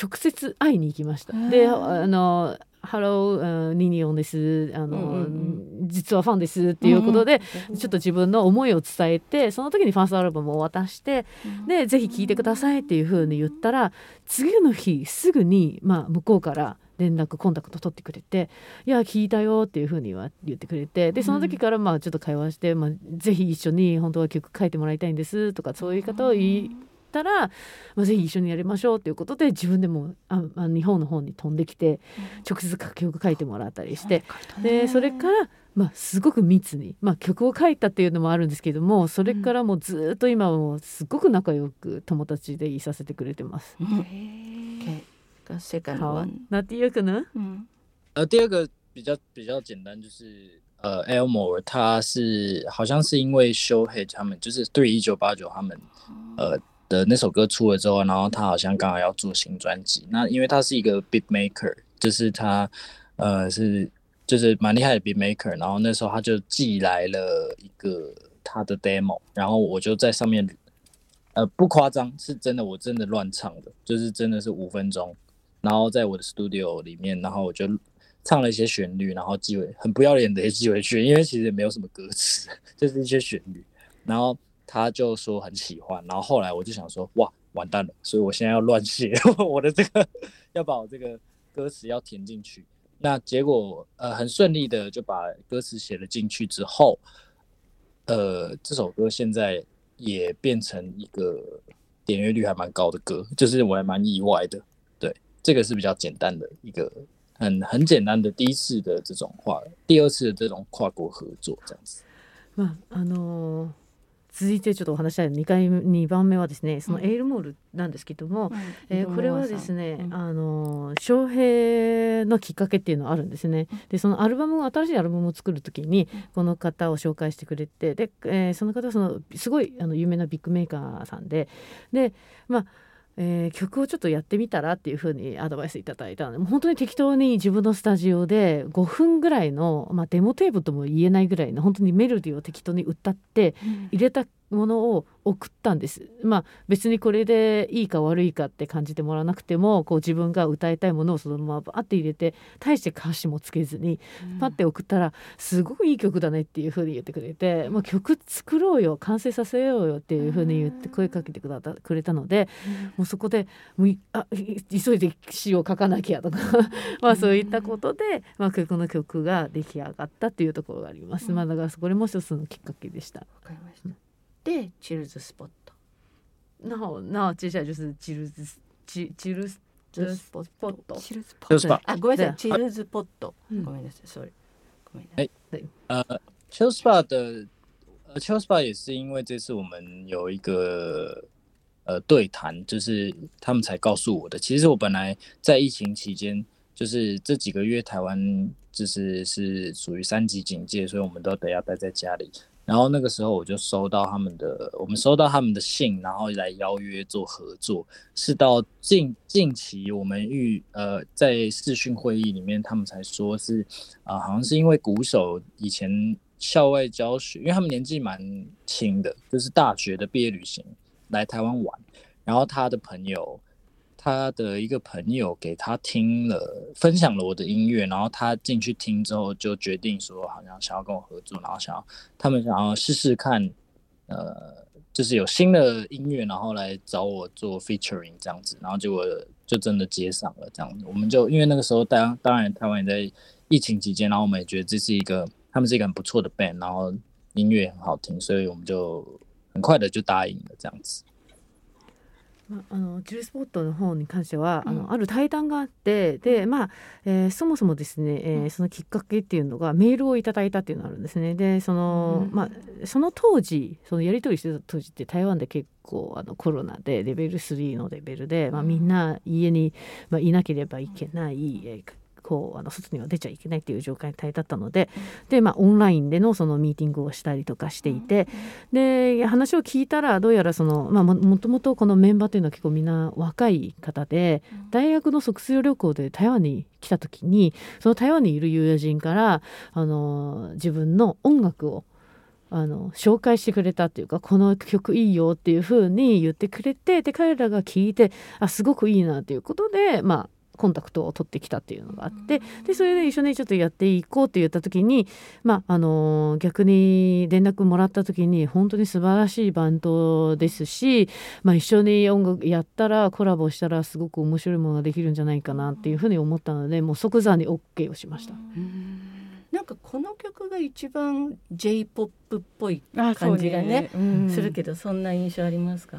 直接会いに行きました。であのハロー、リニオンです。あの、うんうん実はファンですっていうことで、ちょっと自分の思いを伝えてその時にファーストアルバムを渡してでぜひ聴いてくださいっていう風に言ったら次の日すぐに、まあ、向こうから連絡コンタクト取ってくれて「いや聞いたよ」っていう風には言ってくれてでその時からまあちょっと会話して、まあ、ぜひ一緒に本当は曲書いてもらいたいんですとかそういう方を言ったら、まあ、ぜひ一緒にやりましょうということで自分でもああ日本の方に飛んできて直接曲書いてもらったりしてでそれから、まあ、すごく密に、まあ、曲を書いたっていうのもあるんですけどもそれからもうずっと今はもうすごく仲良く友達でいさせてくれてます。那第二个呢？嗯呃，第二个比较比较简单，就是呃，Elmore 他是好像是因为 Showhead 他们就是 Three 一九八九他们呃的那首歌出了之后，然后他好像刚好要做新专辑。那因为他是一个 beat maker，就是他呃是就是蛮厉害的 beat maker，然后那时候他就寄来了一个他的 demo，然后我就在上面呃不夸张，是真的，我真的乱唱的，就是真的是五分钟。然后在我的 studio 里面，然后我就唱了一些旋律，然后寄回，很不要脸的也寄回去，因为其实也没有什么歌词，[LAUGHS] 就是一些旋律。然后他就说很喜欢，然后后来我就想说，哇，完蛋了，所以我现在要乱写[LAUGHS] 我的这个，要把我这个歌词要填进去。那结果呃很顺利的就把歌词写了进去之后，呃这首歌现在也变成一个点阅率还蛮高的歌，就是我还蛮意外的。对，这个是比较简单的一个很很简单的第一次的这种跨，第二次的这种跨国合作这样子。まああのー 続いてちょっとお話したい2回目2番目はですねそのエールモールなんですけども、えーこれはですね、うん。あのー翔平のきっかけっていうのはあるんですね。でそのアルバムを新しいアルバムを作る時にこの方を紹介してくれてで、えーその方はそのすごいあの有名なビッグメーカーさんででまあえー曲をちょっとやってみたらっていうふうにアドバイスいただいたので本当に適当に自分のスタジオで5分ぐらいの、まあ、デモテープとも言えないぐらいの本当にメロディーを適当に歌って入れたものを送ったんです。まあ別にこれでいいか悪いかって感じてもらわなくてもこう自分が歌いたいものをそのままバーって入れて大して歌詞もつけずにパッて送ったらすごくいい曲だねっていうふうに言ってくれて、まあ、曲作ろうよ完成させようよっていうふうに言って声かけてくだたくれたのでもうそこでもういあい急いで詩を書かなきゃとか [LAUGHS] まあそういったことで、まあ、この曲が出来上がったっていうところがあります。まあ、だからこれも一つのきっかけでした。わかりました。でチルズスポット。那好，那接下来就是吉ルズ吉吉ルズスポット。チルズポ就是把あごめんなさい。でチルズポット。うんごめんなさい。sorry。ごめんなさい。呃 c h i l l Spa 的呃 c h i l l Spa 也是因为这次我们有一个呃对谈，就是他们才告诉我的。其实我本来在疫情期间，就是这几个月台湾就是是属于三级警戒，所以我们都得要待在家里。 然后那个时候我就收到他们的，我们收到他们的信，然后来邀约做合作。是到近近期我们预呃在视讯会议里面，他们才说是啊、好像是因为鼓手以前校外教学，因为他们年纪蛮轻的，就是大学的毕业旅行来台湾玩，然后他的朋友。他的一个朋友给他听了，分享了我的音乐，然后他进去听之后就决定说，好像想要跟我合作，然后想要他们想要试试看，呃，就是有新的音乐，然后来找我做 featuring 这样子，然后结果就真的接上了这样子。我们就因为那个时候当当然台湾也在疫情期间，然后我们也觉得这是一个他们是一个很不错的 band，然后音乐很好听，所以我们就很快的就答应了这样子。まあ、あのジルスポットの方に関しては、あうん。のある対談があってでまあ、えーそもそもですね、えーそのきっかけっていうのがメールをいただいたっていうのがあるんですね。でその、まあその当時そのやり取りしてた当時って台湾で結構あのコロナでレベル3のレベルで、まあ、みんな家に、まあ、いなければいけない、えーこうあの外には出ちゃいけないっていう状態だったのでで、まあ、オンラインでのそのミーティングをしたりとかしていて、で話を聞いたらどうやらその、まあ、もともとこのメンバーというのは結構みんな若い方で大学の卒業旅行で台湾に来た時にその台湾にいる友人からあの自分の音楽をあの紹介してくれたっていうかこの曲いいよっていう風に言ってくれてで彼らが聞いてあすごくいいなということでまあコンタクトを取ってきたっていうのがあってでそれで一緒にちょっとやっていこうって言った時にまああの逆に連絡もらった時に本当に素晴らしいバンドですし、まあ、一緒に音楽やったらコラボしたらすごく面白いものができるんじゃないかなっていうふうに思ったのでもう即座に OK をしました。なんかこの曲が一番 J-POP っぽいあ感じがねうん。するけど、そんな印象ありますか？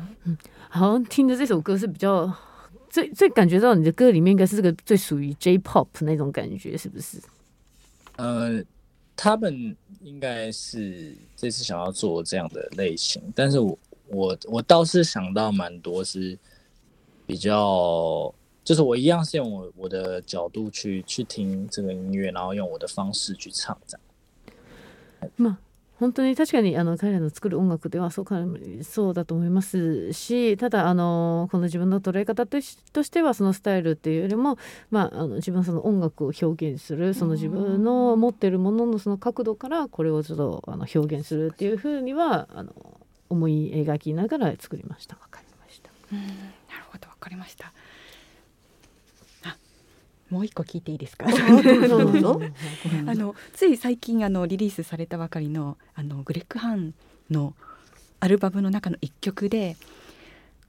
好像听的这首歌是比较最最感觉到你的歌里面应该是这个最属于 J-pop 那种感觉，是不是？呃，他们应该是这次想要做这样的类型，但是我我我倒是想到蛮多是比较，就是我一样是用我我的角度去去听这个音乐，然后用我的方式去唱这样。本当に確かにあの彼らの作る音楽ではそうかそうだと思いますしただあのこの自分の捉え方としてはそのスタイルっていうよりも、まあ、あの自分その音楽を表現するその自分の持ってるもののその角度からこれをちょっとあの表現するっていうふうにはあの思い描きながら作りました。わかりました。なるほどわかりましたもう一個聞いていいですか？あ [LAUGHS] のつい最近あのリリースされたばかりのあのグレッグ・ハンのアルバムの中の一曲で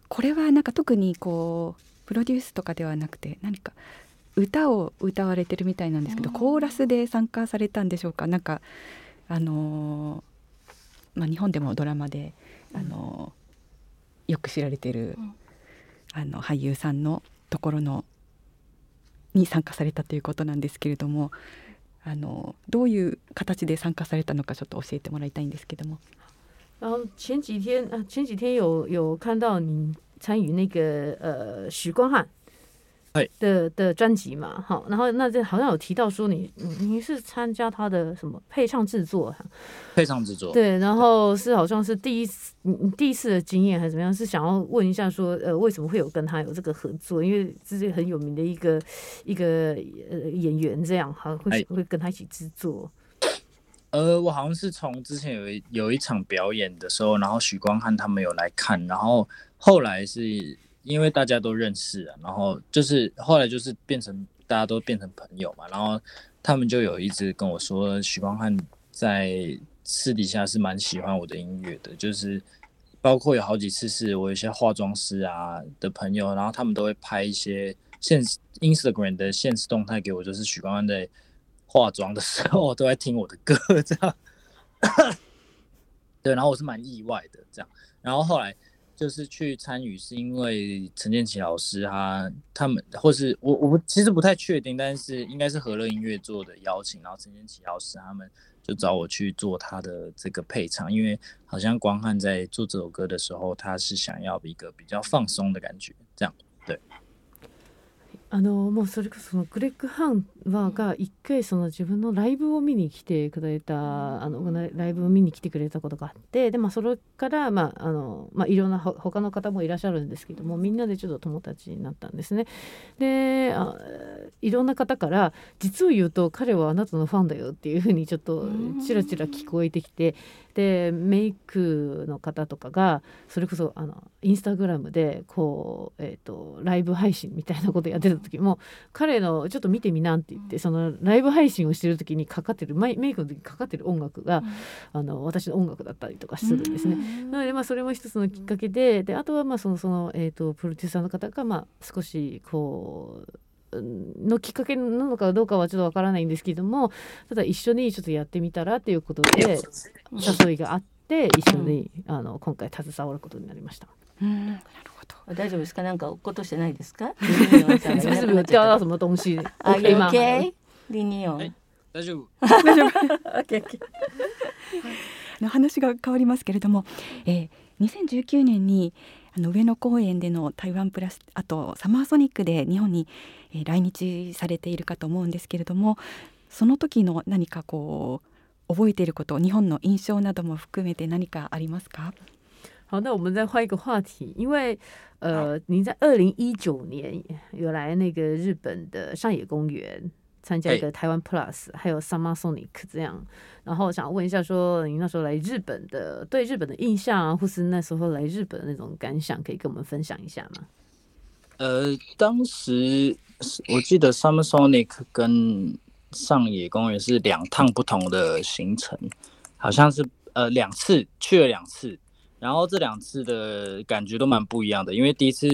これはなんか特にこうプロデュースとかではなくて何か歌を歌われてるみたいなんですけどコーラスで参加されたんでしょうか？なんかあのーまあ、日本でもドラマで、あのーよく知られてる、うん。あの俳優さんのところのに参加されたということなんですけれどもあのどういう形で参加されたのかちょっと教えてもらいたいんですけども。然后前几天啊，前几天有有看到你参与那个呃许光汉的的专辑嘛，好，然后那这好像有提到说你你你是参加他的什么配唱制作，配唱制作，对，然后是好像是第一次你你第一次的经验还是怎么样？是想要问一下说呃为什么会有跟他有这个合作？因为这是很有名的一个一个呃演员这样，哈会哎会跟他一起制作。呃，我好像是从之前有一有一场表演的时候，然后许光汉他们有来看，然后后来是因为大家都认识啊，然后就是后来就是变成大家都变成朋友嘛，然后他们就有一直跟我说，许光汉在私底下是蛮喜欢我的音乐的，就是包括有好几次是我有一些化妆师啊的朋友，然后他们都会拍一些现 Instagram 的现实动态给我，就是许光汉在化妆的时候都在听我的歌，这样。[COUGHS] 对，然后我是蛮意外的这样，然后后来就是去参与，是因为陈建奇老师他他们，或是我我其实不太确定，但是应该是和乐音乐做的邀请，然后陈建奇老师他们就找我去做他的这个配唱，因为好像光汉在做这首歌的时候，他是想要一个比较放松的感觉，这样。あのもうそれこそそのグレッグ・ハン はが一回その自分のライブを見に来てくれたあのライブを見に来てくれたことがあってで、まあ、それから、まああのまあ、いろんな他の方もいらっしゃるんですけどもみんなでちょっと友達になったんですね。であいろんな方から実を言うと彼はあなたのファンだよっていうふうにちょっとちらちら聞こえてきてでメイクの方とかがそれこそあのインスタグラムでこう、えーと、ライブ配信みたいなことやってた時も彼の「ちょっと見てみな」って言ってそのライブ配信をしてる時にかかってるメイクの時にかかってる音楽が、あの私の音楽だったりとかするんですね。なのでまあそれも一つのきっかけでであとはまあそのその、えーとプロデューサーの方がまあ少しこうのきっかけなのかどうかはちょっとわからないんですけどもただ一緒にちょっとやってみたらっていうことで誘いがあって一緒に、うん、あの今回携わることになりました。うんなるほど。大丈夫ですか？なんか落っことしてないですか？大丈夫。大丈夫。の話が変わりますけれども、えー、2019年にあの上野公園での台湾プラスあとサマーソニックで日本に、えー、来日されているかと思うんですけれどもその時の何かこう覚えていること日本の印象なども含めて何かありますか？好，那我们再换一个话题，因为呃，您在二零一九年有来那个日本的上野公园参加一个台湾 Plus，还有 Summer Sonic 这样。然后想问一下，说您那时候来日本的对日本的印象啊，或是那时候来日本的那种感想，可以跟我们分享一下吗？呃，当时我记得 Summer Sonic 跟上野公园是两趟不同的行程，好像是呃两次去了两次，然后这两次的感觉都蛮不一样的，因为第一次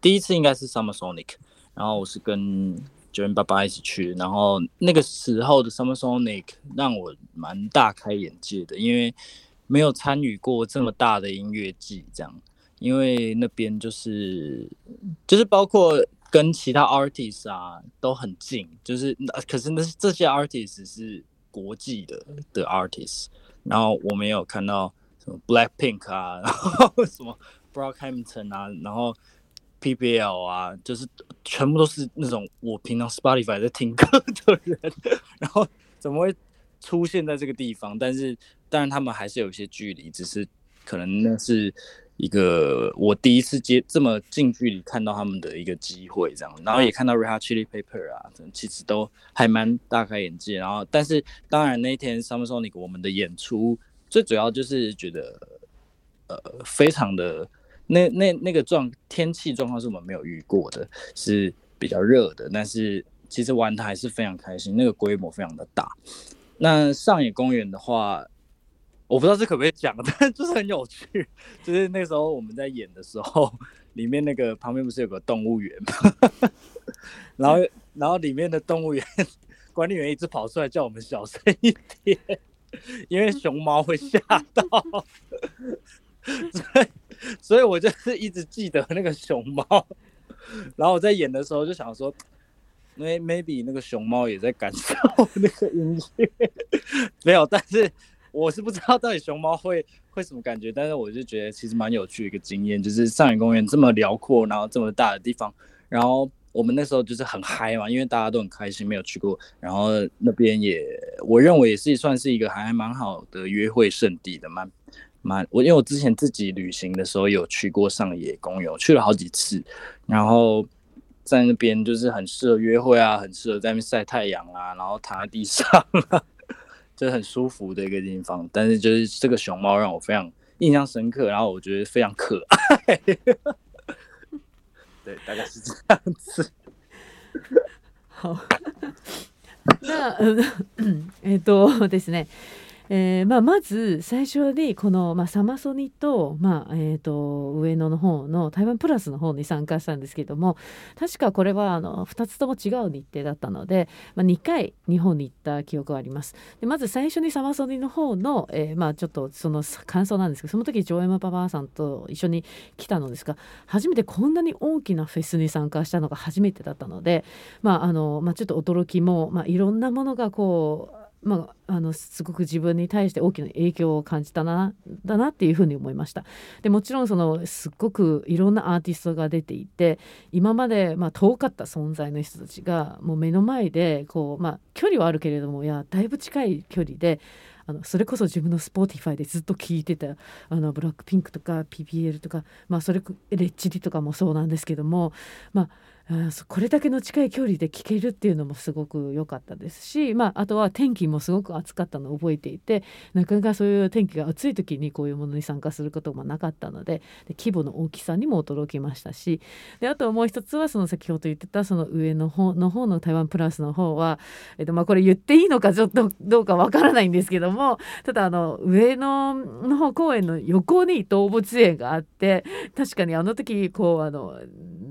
第一次应该是 Summer Sonic，然后我是跟。就跟爸爸一起去，然后那个时候的 Summer Sonic 让我蛮大开眼界的，因为没有参与过这么大的音乐季，这样，因为那边就是就是包括跟其他 artist 啊都很近，就是那可是那这些 artist 是国际的的 artist，然后我没有看到 Black Pink 啊，[LAUGHS] 然后什么 Brockhampton 啊，然后。PBL 啊，就是全部都是那种我平常 Spotify 在听歌的人，[LAUGHS] 然后怎么会出现在这个地方？但是当然他们还是有一些距离，只是可能那是一个我第一次接这么近距离看到他们的一个机会，这样，然后也看到 r e h a Chili Paper 啊，其实都还蛮大开眼界。然后，但是当然那天 Summer Sonic 我们的演出最主要就是觉得呃非常的。那那那个状天气状况是我们没有遇过的，是比较热的，但是其实玩的还是非常开心，那个规模非常的大。那上野公园的话，我不知道这可不可以讲，[LAUGHS] 但就是很有趣，就是那时候我们在演的时候，里面那个旁边不是有个动物园吗？[LAUGHS] 然后然后里面的动物园 [LAUGHS] 管理员一直跑出来叫我们小声一点，因为熊猫会吓到。所以，所以我就是一直记得那个熊猫，然后我在演的时候就想说，may maybe 那个熊猫也在感受 [LAUGHS] 那个音乐，没有，但是我是不知道到底熊猫会会什么感觉，但是我就觉得其实蛮有趣的一个经验，就是上野公园这么辽阔，然后这么大的地方，然后我们那时候就是很嗨嘛，因为大家都很开心，没有去过，然后那边也我认为也是算是一个还蛮好的约会圣地的，蛮。蛮我因为我之前自己旅行的时候有去过上野公园，去了好几次，然后在那边就是很适合约会啊，很适合在那边晒太阳啊，然后躺在地上，[LAUGHS] 就很舒服的一个地方。但是就是这个熊猫让我非常印象深刻，然后我觉得非常可爱。对，大概是这样子。[LAUGHS] 好。[LAUGHS] な、う [LAUGHS] んえっ、とですね。えーまあ、まず最初にこの、まあ、サマソニと,、まあえー、と上野の方の台湾プラスの方に参加したんですけども確かこれはあの2つとも違う日程だったので、まあ、2回日本に行った記憶があります。でまず最初にサマソニの方の、えーまあ、ちょっとその感想なんですけどその時ジョエマパパさんと一緒に来たのですが初めてこんなに大きなフェスに参加したのが初めてだったので、まああのまあ、ちょっと驚きも、まあ、いろんなものがこうまあ、あのすごく自分に対して大きな影響を感じたなだなっていうふうに思いました。でもちろんそのすっごくいろんなアーティストが出ていて今まで、まあ、遠かった存在の人たちがもう目の前でこう、まあ、距離はあるけれどもいやだいぶ近い距離であのそれこそ自分の Spotify でずっと聴いてたあの BLACKPINK とか PPL とか、まあ、それレッチリとかもそうなんですけどもまあこれだけの近い距離で聞けるっていうのもすごく良かったですし、まあ、あとは天気もすごく暑かったのを覚えていてなかなかそういう天気が暑い時にこういうものに参加することもなかったのでで規模の大きさにも驚きましたしであともう一つはその先ほど言ってたその上の方の方の台湾プラスの方は、えっと、まあこれ言っていいのかちょっとどうかわからないんですけどもただあの上野の方公園の横に動物園があって確かにあの時こうあの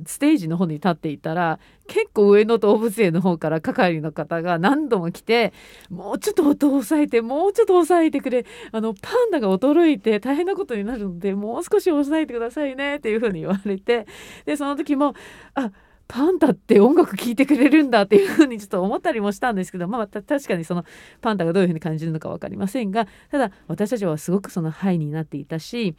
ステージの方に立ってていたら結構上野動物園の方から係の方が何度も来てもうちょっと音を抑えてもうちょっと抑えてくれ。あのパンダが驚いて大変なことになるのでもう少し抑えてくださいねっていうふうに言われて。でその時もあパンダって音楽聴いてくれるんだっていうふうにちょっと思ったりもしたんですけどまあ確かにそのパンダがどういうふうに感じるのか分かりませんがただ私たちはすごくそのハイになっていたし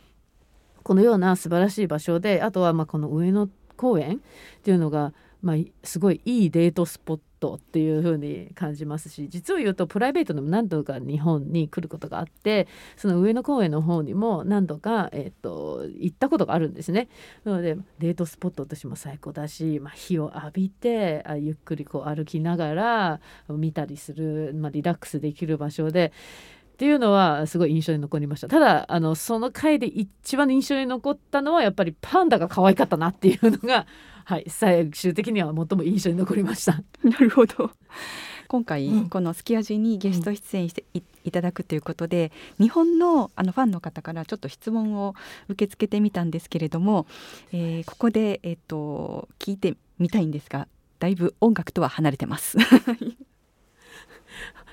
このような素晴らしい場所であとはまあこの上野公園っていうのが、まあ、すごいいいデートスポットっていう風に感じますし実を言うとプライベートでも何度か日本に来ることがあってその上野公園の方にも何度か、えーと、行ったことがあるんですね。なのでデートスポットとしても最高だし、まあ、火を浴びてあゆっくりこう歩きながら見たりする、まあ、リラックスできる場所で。っていうのはすごい印象に残りました。ただあのその回で一番印象に残ったのはやっぱりパンダが可愛かったなっていうのが、[LAUGHS] はい、最終的には最も印象に残りました。なるほど。今回、うん、この「すき味」にゲスト出演してい,、いただくということで日本のあのファンの方からちょっと質問を受け付けてみたんですけれども、えー、ここで、えーと聞いてみたいんですがだいぶ音楽とは離れてます。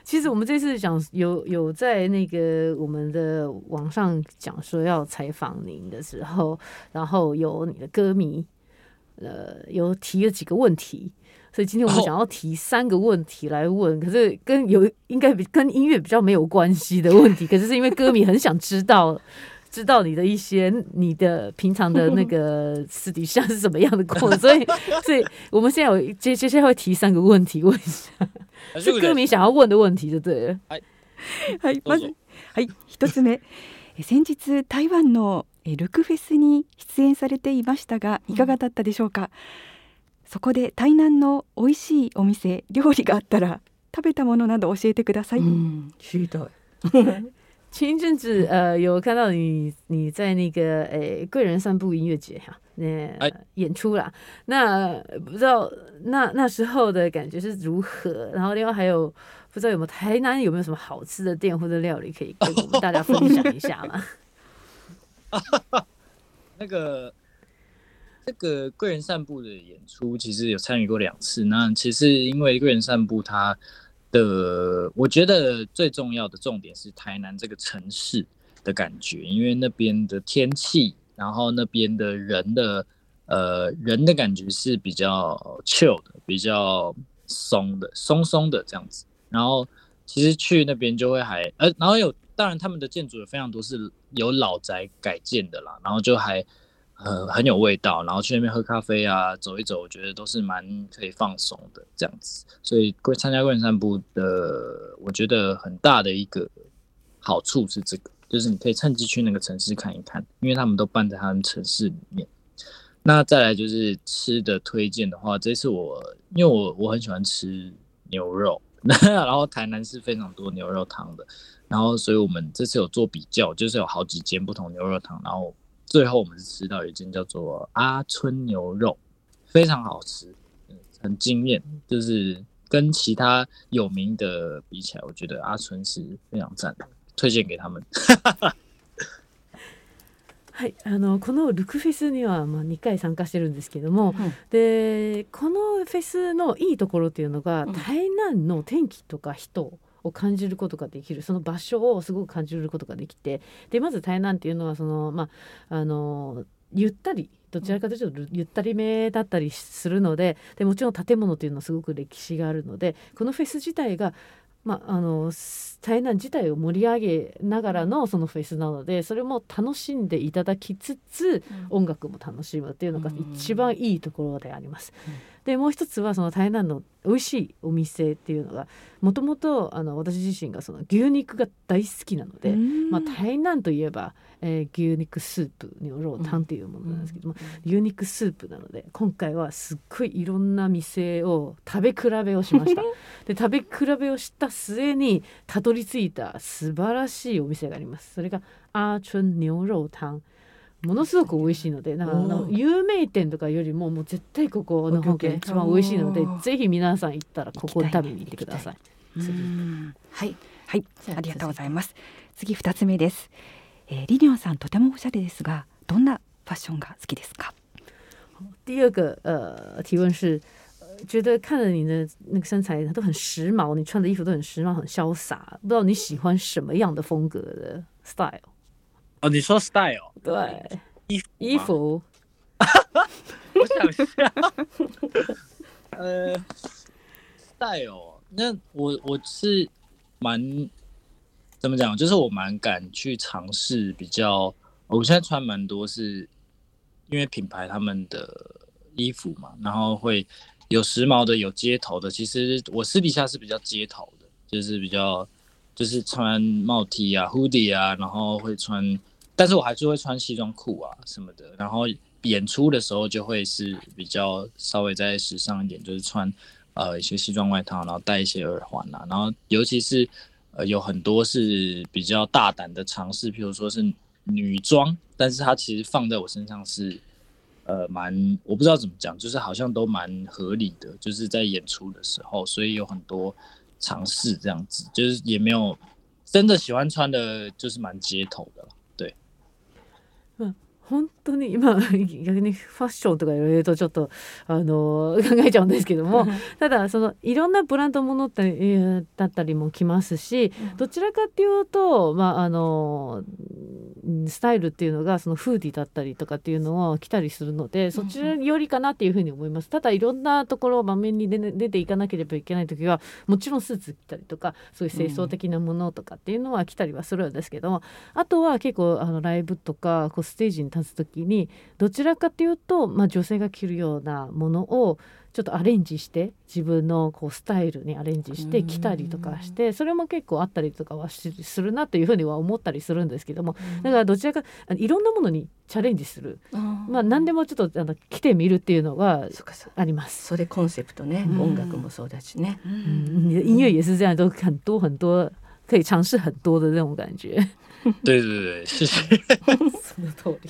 其实我们这次讲有有在那个我们的网上讲说要采访您的时候，然后有你的歌迷，呃，有提了几个问题，所以今天我们想要提三个问题来问，可是跟有应该比跟音乐比较没有关系的问题，可是是因为歌迷很想知道。知道你的一些你的平常的那个私底下是什么样的过，所以所以我们现在有接接下来会提三个问题问一下，是歌迷想要问的问题就对了。はい、はい、まずはい一つ目、先日台湾のルクフェスに出演されていましたがいかがだったでしょうか？そこで台南の美味しいお店料理があったら食べたものなど教えてください。知りたい。[LAUGHS] 前一阵子，呃，有看到你你在那个诶贵人散步音乐节哈，那演出啦。那不知道那那时候的感觉是如何？然后另外还有不知道有没有台南有没有什么好吃的店或者料理可以跟我们大家分享一下吗？[LAUGHS] [LAUGHS] 那个这个贵人散步的演出，其实有参与过两次。那其实因为贵人散步它。的，我觉得最重要的重点是台南这个城市的感觉，因为那边的天气，然后那边的人的，呃，人的感觉是比较 chill 的，比较松的，松松的这样子。然后其实去那边就会还，呃，然后有，当然他们的建筑有非常多是有老宅改建的啦，然后就还。呃，很有味道，然后去那边喝咖啡啊，走一走，我觉得都是蛮可以放松的这样子。所以参加贵人散步的，我觉得很大的一个好处是这个，就是你可以趁机去那个城市看一看，因为他们都办在他们城市里面。那再来就是吃的推荐的话，这次我因为我我很喜欢吃牛肉，[LAUGHS] 然后台南是非常多牛肉汤的，然后所以我们这次有做比较，就是有好几间不同牛肉汤，然后最后我们是吃到一间叫做阿春牛肉，非常好吃，嗯很惊艳，就是跟其他有名的比起来，我觉得阿春是非常赞的，推荐给他们。[LAUGHS] はい、あのこのルクフェスにはまあ2回参加してるんですけども、でこのフェスのいいところっていうのが、うん台南の天気とか人を感じることができる。その場所をすごく感じることができて。でまず台南っていうのはそのまああのゆったりどちらかというとゆったりめだったりするのででもちろん建物というのはすごく歴史があるのでこのフェス自体がまあ、あの台南自体を盛り上げながらのそのフェスなのでそれも楽しんでいただきつつ音楽も楽しむっていうのが一番いいところであります。でもう一つはその台南の美味しいお店っていうのがもともと私自身がその牛肉が大好きなので、まあ、台南といえば、えー牛肉スープにロータンっていうものなんですけども、牛肉スープなので今回はすっごいいろんな店を食べ比べをしました。[LAUGHS] で食べ比べをした末にたどり着いた素晴らしいお店があります。それがアーチュン牛肉タンものすごく美味しいのでなんかあの有名店とかよりももう絶対ここの方が一番美味しいのでぜひ皆さん行ったらここに食べに行ってください。うん。はい。はい。あありがとうございます。次二つ目です、えー、リニョンさんとてもおしゃれですがどんなファッションが好きですか？第二个呃提问是，呃觉得看了你的那个身材都很时髦，你穿的衣服都很时髦、很潇洒，不知道你喜欢什么样的风格的 style？哦，你说 style 对，衣服吗衣服。[LAUGHS] 我想一下，[LAUGHS] 呃，style，那我我是蛮怎么讲，就是我蛮敢去尝试比较，我现在穿蛮多是因为品牌他们的衣服嘛，然后会有时髦的，有街头的。其实我私底下是比较街头的，就是比较就是穿帽 T 啊、hoodie 啊，然后会穿，但是我还是会穿西装裤啊什么的。然后演出的时候就会是比较稍微再时尚一点，就是穿呃一些西装外套，然后戴一些耳环啊，然后尤其是呃有很多是比较大胆的尝试，譬如说是女装，但是它其实放在我身上是呃蛮我不知道怎么讲，就是好像都蛮合理的，就是在演出的时候，所以有很多尝试这样子，就是也没有真的喜欢穿的，就是蛮街头的。本当に今逆にファッションとか言われるとちょっとあの考えちゃうんですけどもただそのいろんなブランドものってえーだったりもきますしどちらかっていうと、まあ、あのうんスタイルっていうのがそのフーディーだったりとかっていうのを着たりするのでそちらよりかなっていうふうに思います。ただいろんなところを場面に出出ていかなければいけない時はもちろんスーツ着たりとかそういう清掃的なものとかっていうのは着たりはするんですけども、あとは結構あのライブとかこうステージに立つ時にどちらかというと、まあ、女性が着るようなものをちょっとアレンジして自分のこうスタイルにアレンジして着たりとかしてそれも結構あったりとかはしするなというふうには思ったりするんですけどもだからどちらかいろんなものにチャレンジする、まあ、何でもちょっとあの着てみるっていうのがそうかそうあります。それコンセプトね、うん。音楽もそうだしね。音乐也是这样，都很多很多可以尝试很多的那种感觉。对对对，谢谢。その通り。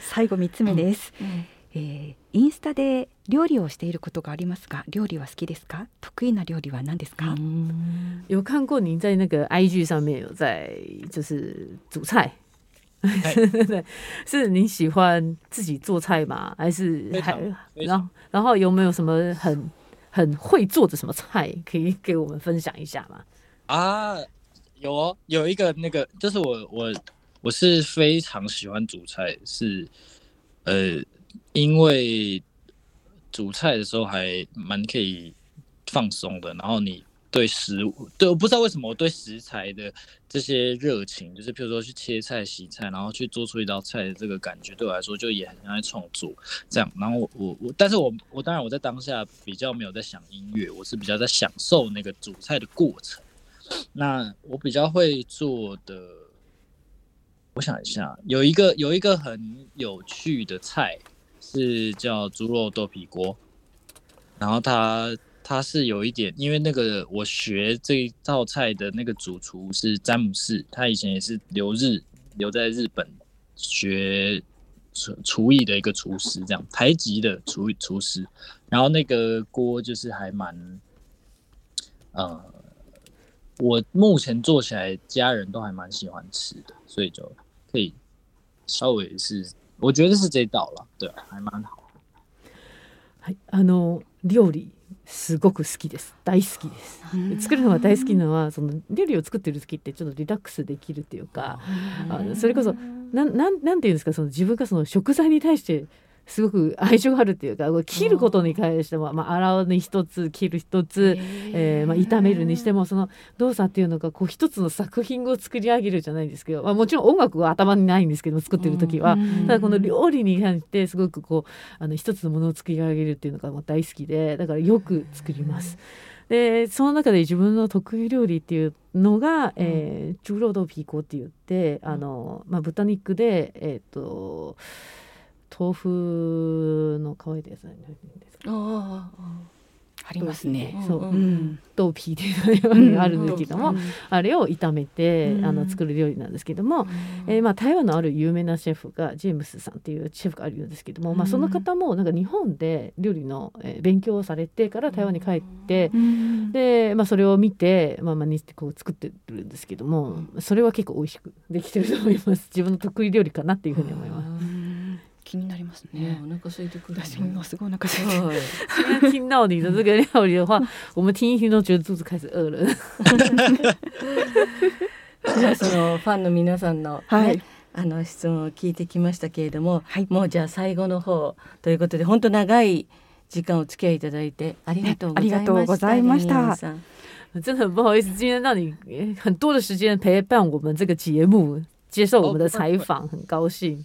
最後三つ目です、うんえーインスタで料理をしていることがありますが料理は好きですか？得意な料理は何ですか、うん有看过您在那个 IG 上面有在就是煮菜，对，[LAUGHS] 是你喜欢自己做菜吗？还是还然后然后有没有什么很很会做的什么菜？可以给我们分享一下吗？啊，有哦，有一个那个，就是我我我是非常喜欢煮菜，是呃，因为煮菜的时候还蛮可以放松的，然后你对食物，对，我不知道为什么我对食材的这些热情，就是譬如说去切菜、洗菜，然后去做出一道菜的这个感觉，对我来说就也很像在创作这样。然后我我我，但是我我当然我在当下比较没有在想音乐，我是比较在享受那个煮菜的过程。那我比较会做的，我想一下，有一个有一个很有趣的菜是叫猪肉豆皮锅，然后它它是有一点，因为那个我学这一道菜的那个主厨是詹姆士，他以前也是留日留在日本学厨厨艺的一个厨师，这样台籍的厨厨师。然后那个锅就是还蛮，呃，我目前做起来家人都还蛮喜欢吃的，所以就可以稍微是，我觉得是这道了，对，还蛮好。はい、あの料理すごく好きです。大好きです。で作るのが大好きなのはその料理を作ってる時ってちょっとリラックスできるっていうかあのそれこそなんなんなんていうんですかその自分がその食材に対してすごく愛情があるっていうか切ることに関しては、まあ、洗うに一つ切る一つ、えーまあ、炒めるにしてもその動作っていうのがこう一つの作品を作り上げるじゃないですけど、まあ、もちろん音楽は頭にないんですけど作ってる時は、ただこの料理に関してすごくこうあの一つのものを作り上げるっていうのがもう大好きでだからよく作ります。でその中で自分の得意料理っていうのが、えー、チューロードピーコって言ってあの、まあ、豚肉でえっ、と豆腐の乾いたやつなんです。かあありますね。そう。うんうん。豆皮っていうのがあるんですけども、うん。あれを炒めて、うん。あの作る料理なんですけども、えーまあ、台湾のある有名なシェフがジェームスさんっていうシェフがあるんですけども、まあ、その方もなんか日本で料理の、えー勉強をされてから台湾に帰って、で、まあ、それを見て、まあ、真似してこう作ってるんですけどもそれは結構美味しくできてると思います。自分の得意料理かなっていうふうに思います。うん気になりますねね。お腹空いてくるね。私もすごいお腹空いて。听到你的这个料理的话，[LAUGHS] 我们听一听都觉得肚子开始饿了。[LAUGHS] じゃあそのファンの皆さんの、ねはいあの質問を聞いてきましたけれども、はいもうじゃあ最後の方ということで本当長い時間お付き合いいただいてありがとうございました。ねありがとうございましたリンリンさん真的很不好意思，今天让你呃很多的时间陪伴我们这个节目，接受我们的采访，很高興。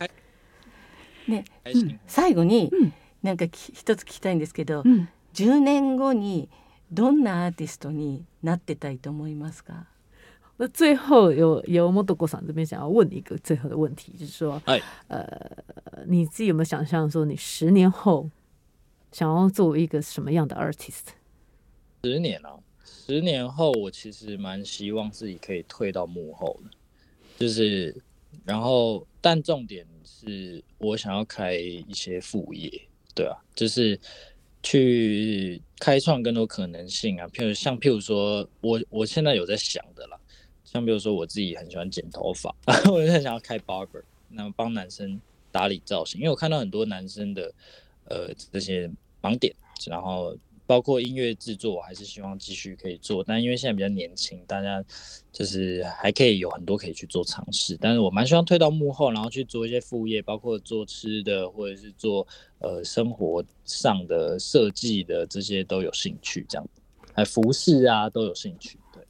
ね、開心最後に、うん。なんかき一つ聞きたいんですけど、うん。10年後にどんなアーティストになってたいと思いますか？那最后有由莫多国长这边想要问你一个最后的问题，就是说，哎呃，你自己有没有想象说你十年后想要作为一个什么样的 artist？十年啊，十年后我其实蛮希望自己可以退到幕后的，就是，然后但重点是我想要开一些副业，对啊，就是去开创更多可能性啊，譬如像譬如说我我现在有在想的啦，像比如说我自己很喜欢剪头发，[LAUGHS] 我就很想要开 barber，那么帮男生打理造型，因为我看到很多男生的呃这些盲点，然后包括音乐制作，我还是希望继续可以做，但因为现在比较年轻，大家就是还可以有很多可以去做尝试，但是我蛮希望退到幕后，然后去做一些副业，包括做吃的或者是做呃生活上的设计的这些都有兴趣，这样，还服饰啊都有兴趣，对。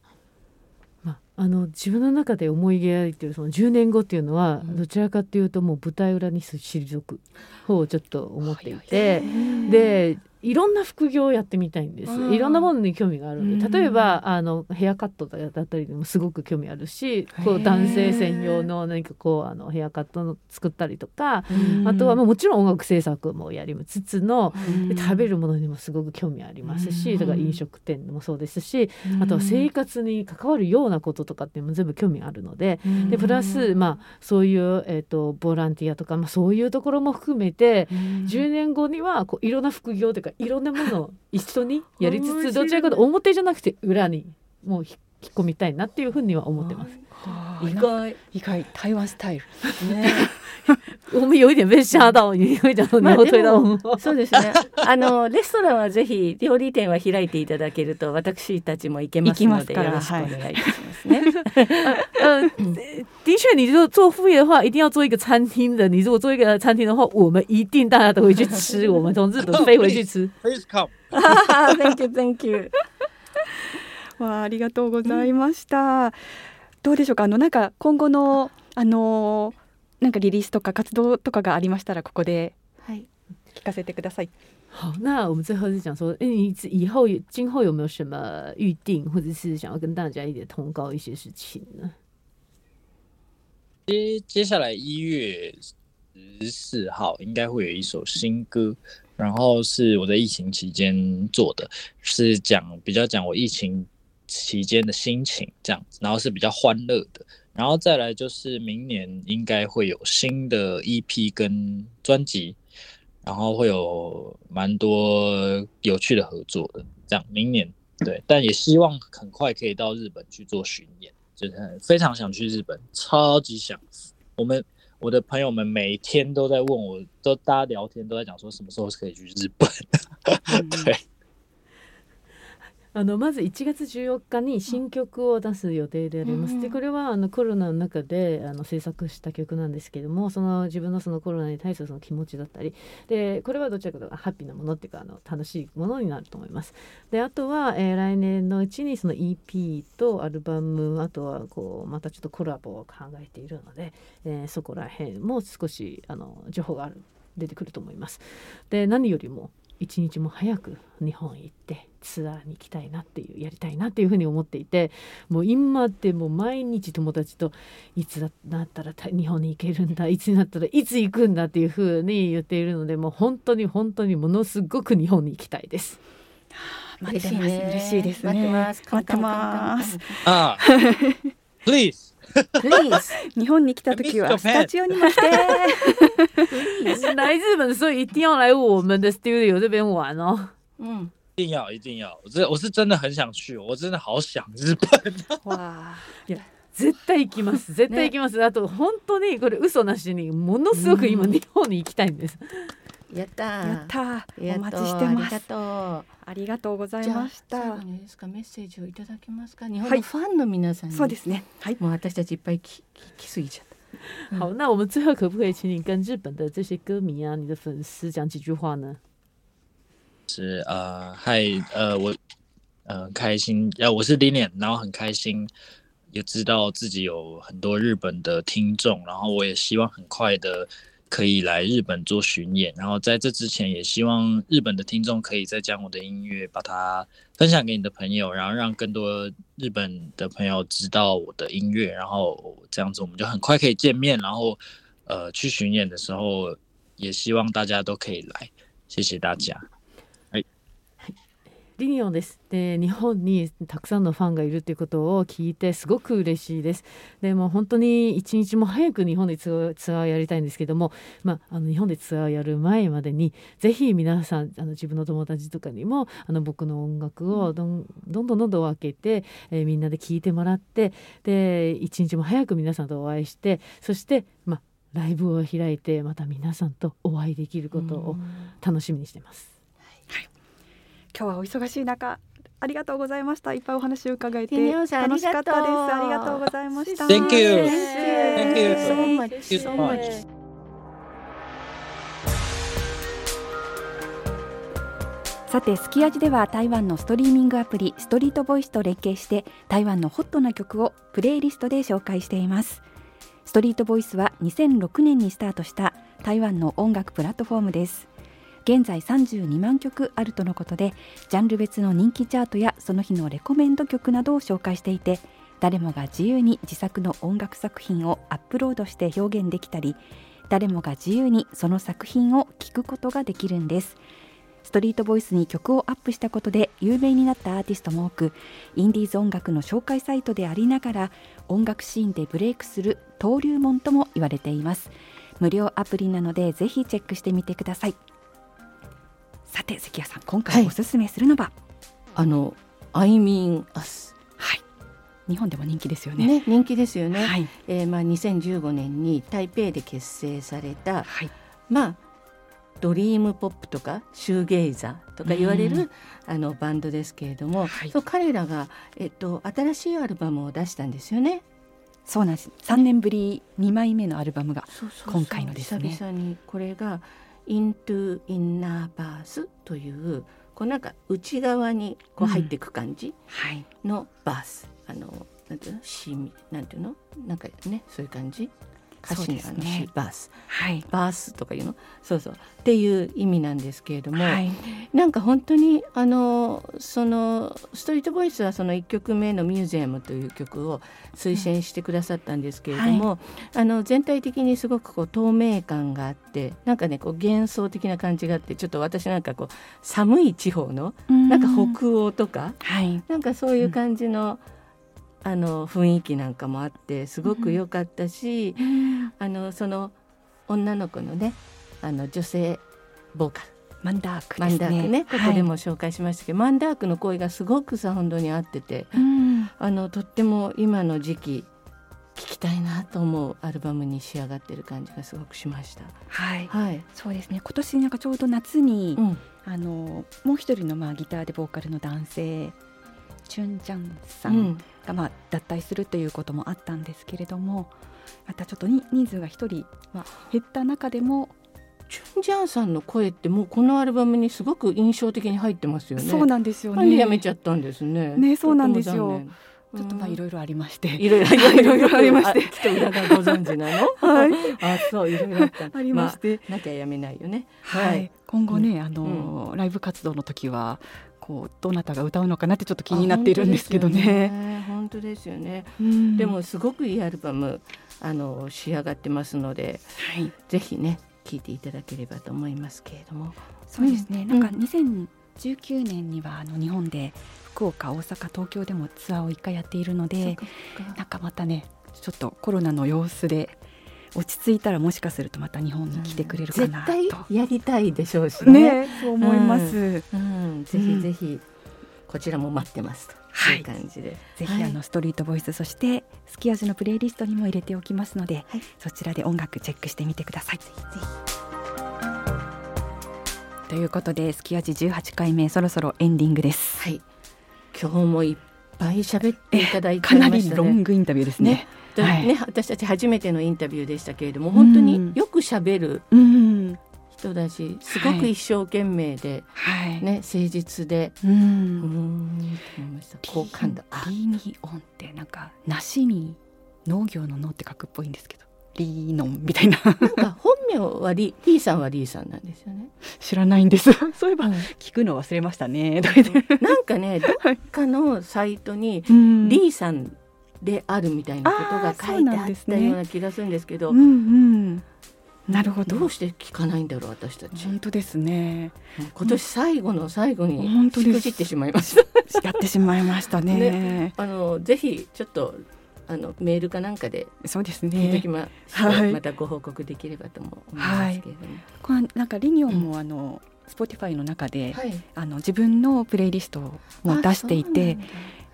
まあ、あの自分の中で思い描いてるその10年後っていうのはどちらかというともう舞台裏に退く方をちょっと思っていてで いろんな副業をやってみたいんです。うん。いろんなものに興味があるんで。うん。例えばあのヘアカットだったりでもすごく興味あるしこう男性専用の何かこうあのヘアカットの作ったりとかうん。あとはまあもちろん音楽制作もやりつつの食べるものにもすごく興味ありますしうん。だから飲食店もそうですしあとは生活に関わるようなこととかっていうのも全部興味あるのででプラス、まあ、そういう、えー、とボランティアとか、まあ、そういうところも含めて10年後にはこういろんな副業というかいろんなものを一緒にやりつつどちらかと表じゃなくて裏にもうひ引っ込みたいなっていうふうには思ってます。意外意外台湾スタイル。ね。我们有一点被吓到，你会讲说你まあ要推到でもそうですね。あのレストランはぜひ料理店は開いていただけると私たちも行けますので行きよますからろしくお願いいたしますね。呃，的确，你如果做副业的话，一定要做一个餐厅的。你如果做一个餐厅的话，我们一定大家都会去吃。我们从日本飞回去吃。[LAUGHS] Please come。[LAUGHS] thank you, thank you. わあありがとうございました。どうでしょうか？あのなんか今後のあのなんかリリースとか活動とかがありましたらここではい。聞かせてください。好，那我们最后是讲说，哎，你以后有今后有没有什么预定，或者是想要跟大家一点通告一些事情呢？接接下来一月十四号应该会有一首新歌，然后是我在疫情期间做的，是讲比较讲我疫情期间的心情这样子，然后是比较欢乐的。然后再来就是明年应该会有新的 EP 跟专辑，然后会有蛮多有趣的合作的。这样明年对，但也希望很快可以到日本去做巡演，就是非常想去日本，超级想。我们我的朋友们每天都在问我，都大家聊天都在讲说什么时候可以去日本。[LAUGHS] 对。あのまず1月14日に新曲を出す予定であります。でこれはあのコロナの中であの制作した曲なんですけどもその自分のそのコロナに対するその気持ちだったりでこれはどちらかというとハッピーなものっていうかあの楽しいものになると思います。であとは、えー、来年のうちにその EP とアルバムあとはこうまたちょっとコラボを考えているので、えー、そこら辺も少しあの情報がある出てくると思います。で何よりも一日も早く日本行ってツアーに行きたいなっていうやりたいなっていうふうに思っていてもう今ってもう毎日友達といつだったら日本に行けるんだいつになったらいつ行くんだっていうふうに言っているのでもう本当に本当にものすごく日本に行きたいです。待ってます嬉しいですね。待ってます。待ってます。ああ、please [LAUGHS] 日本に来た時はスタジオにも来て。来日本所以一定要来我们的 studio 这边玩哦。嗯，一定要一定要，我这我是真的很想去，我真的好想日本。哇，絶対行きます。絶対行きます。あと本当にこれ嘘なしにものすごく今日本に行きたいんです。やった。やった。お待ちしてます。ありがとう。ございました。ですか。メッセージをいただけますか？日本のファンの皆さん、はい、そうですね。はい。もう私たちいっぱい聞きすぎちゃった。好，那我们最后可不可以请你跟日本的这些歌迷啊，你的粉丝讲几句话呢？是呃，嗨，呃，我呃开心，呃，我是 Lilian，然后很开心，也知道自己有很多日本的听众，然后我也希望很快的。可以来日本做巡演，然后在这之前，也希望日本的听众可以再将我的音乐把它分享给你的朋友，然后让更多日本的朋友知道我的音乐，然后这样子我们就很快可以见面，然后呃去巡演的时候，也希望大家都可以来，谢谢大家。リニオンです。で日本にたくさんのファンがいるということを聞いてすごく嬉しいです。でも本当に一日も早く日本でツアーやりたいんですけども、まあ、あの日本でツアーやる前までにぜひ皆さんあの自分の友達とかにもあの僕の音楽をどんどんどんどんどん分けて、えー、みんなで聴いてもらってで一日も早く皆さんとお会いしてそしてまあライブを開いてまた皆さんとお会いできることを楽しみにしてます。今日はお忙しい中ありがとうございました。いっぱいお話を伺えて楽しかったです。ありがとうございました。Thank you. Thank you so much. So much. さてスキヤジでは台湾のストリーミングアプリストリートボイスと連携して台湾のホットな曲をプレイリストで紹介していますストリートボイスは2006年にスタートした台湾の音楽プラットフォームです現在32万曲あるとのことでジャンル別の人気チャートやその日のレコメンド曲などを紹介していて誰もが自由に自作の音楽作品をアップロードして表現できたり誰もが自由にその作品を聴くことができるんです。ストリートボイスに曲をアップしたことで有名になったアーティストも多くインディーズ音楽の紹介サイトでありながら音楽シーンでブレイクする登竜門とも言われています。無料アプリなのでぜひチェックしてみてください。さて関谷さん今回おすすめするのは、はい、あの I mean us はい日本でも人気ですよね。ね人気ですよね。はい、えー、まあ2015年に台北で結成された、はい、まあドリームポップとかシューゲイザーとか言われる、あのバンドですけれども、はい、そう彼らがえっと新しいアルバムを出したんですよね。そうなんです。三年ぶり二枚目のアルバムが今回のですね。久々にこれが into inner bath というこうなんか内側にこう入っていく感じのバース、うんはい、あのなんていうの？シミ。なんていうの？なんかねそういう感じ歌詞にあのね。バース。はい。バースとかいうの？そうそう。っていう意味なんですけれども、はい。なんか本当にあのそのストリートボイスはその1曲目の「ミュージアム」という曲を推薦してくださったんですけれども、あの全体的にすごくこう透明感があってなんかねこう幻想的な感じがあってちょっと私なんかこう寒い地方のなんか北欧とか、はい。なんかそういう感じの,、あの雰囲気なんかもあってすごく良かったし、あのその女の子のねあの女性ボーカル。マンダークマンですね。ダークねここでも紹介しましたけど、マンダークの声がすごくサウンドに合っててはいうん。あのとっても今の時期聴きたいなと思うアルバムに仕上がってる感じがすごくしました。はい。はい、そうですね。今年なんかちょうど夏に、うん、あのもう一人のまあギターでボーカルの男性チュンジャンさうん。んがまあ脱退するということもあったんですけれどもまたちょっとに人数が一人、まあ、減った中でも、チュンジャンさんの声ってもうこのアルバムにすごく印象的に入ってますよね。そうなんですよね。やめちゃったんですね。ねそうなんですよ。ちょっとまあいろいろありまして、いろいろいろいろありまして。あきっと裏がご存知なの？[LAUGHS] はい。あ、そういろいろあった。ありまして、あなきゃやめないよね。はい、今後ね、あのライブ活動の時はこうどなたが歌うのかなってちょっと気になっているんですけどね。本当ですよね。うんでもすごくいいアルバムあの仕上がってますので、はい、ぜひね聴いていただければと思いますけれども。そうですね、うんなんか2019年にはあの日本で福岡大阪東京でもツアーを一回やっているのでなんかまたねちょっとコロナの様子で落ち着いたらもしかするとまた日本に来てくれるかなと、絶対やりたいでしょうしね。ねそう思います、うん、ぜひぜひこちらも待ってますという感じで。ぜひ、はいあのストリートボイスそしてスキヤジのプレイリストにも入れておきますので、はいそちらで音楽チェックしてみてください。ということでスキヤジ18回目そろそろエンディングです。はい。今日もいっぱい喋っていただいてかなり。ロングインタビューですね。ではいね私たち初めてのインタビューでしたけれども本当によく喋るうん、人だしすごく一生懸命で、はい。ね誠実で。う。うん。好感度あリーニオンってなんか梨に農業の農って書くっぽいんですけど、リーノンみたいな。なんか本名はリ [LAUGHS] リーさんはリーさんなんですよね。知らないんです。[LAUGHS] そういえばうん。聞くの忘れましたね。なんかねどっかのサイトにうん。リーさんであるみたいなことが書いてあったような気がするんですけどうんうん。なるほど。どうして聞かないんだろう私たち本当ですね。今年最後の最後に本当ですしくじってしまいました。やってしまいましたね。[LAUGHS] あのぜひちょっとあのメールかなんかでそうですね。ま、はいまたご報告できればとも思いますけれども。これなんかリニオンもあの、Spotify の中で、はい。あの自分のプレイリストも出していて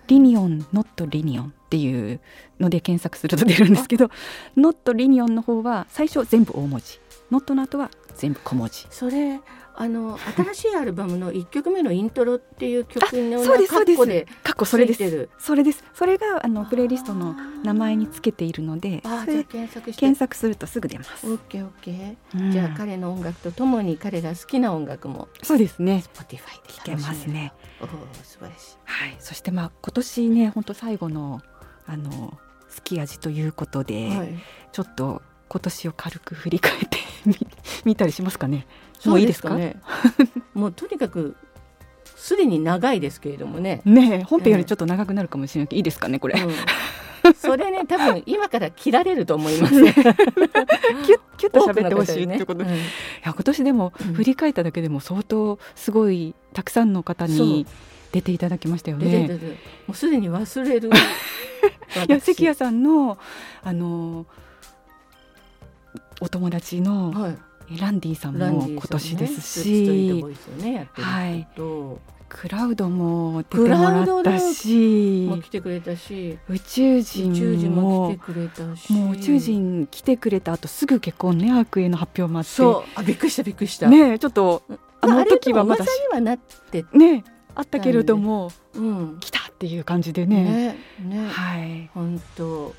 リニオン not リニオンっていうので検索すると出るんですけど not リニオンの方は最初全部大文字。not の後は全部小文字。それあの新しいアルバムの一曲目のイントロっていう曲のそうですそうです。カッコで過去それです。それです。それがあのプレイリストの名前につけているので検索検索するとすぐ出ます、オッケーオッケー、うん。じゃあ彼の音楽とともに彼が好きな音楽もそうですね。Spotify で聞けますね素晴らしい。はい。そしてまあ今年ね本当最後のあのすき味ということで、はい。ちょっと今年を軽く振り返って [LAUGHS] み見たりしますかね。もういいですか？ね。[LAUGHS] もうとにかくすでに長いですけれどもね、ねえ本編よりちょっと長くなるかもしれないけど、いいですかねこれ。うん、[LAUGHS] それね多分今から切られると思います、キュッキュッと喋ってほしいってことで、いうん。や今年でもうん。振り返っただけでも相当すごいたくさんの方に出ていただきましたよね。もうすでに忘れる。[LAUGHS] いや関谷ささんのあのお友達のはい。ランディさんも今年ですし、ねはい。と、クラウドも出てもらったし来てくれたし。宇宙宇人宙人もも来てくれたし。もう宇宙人来てくれた後すぐ結婚ね悪への発表もあって。そう。あびっくりしたびっくりした。ねえちょっとあまの時はまだにはなってねえあったけれどもうん。来たっていう感じでね。ねね。はい。本当。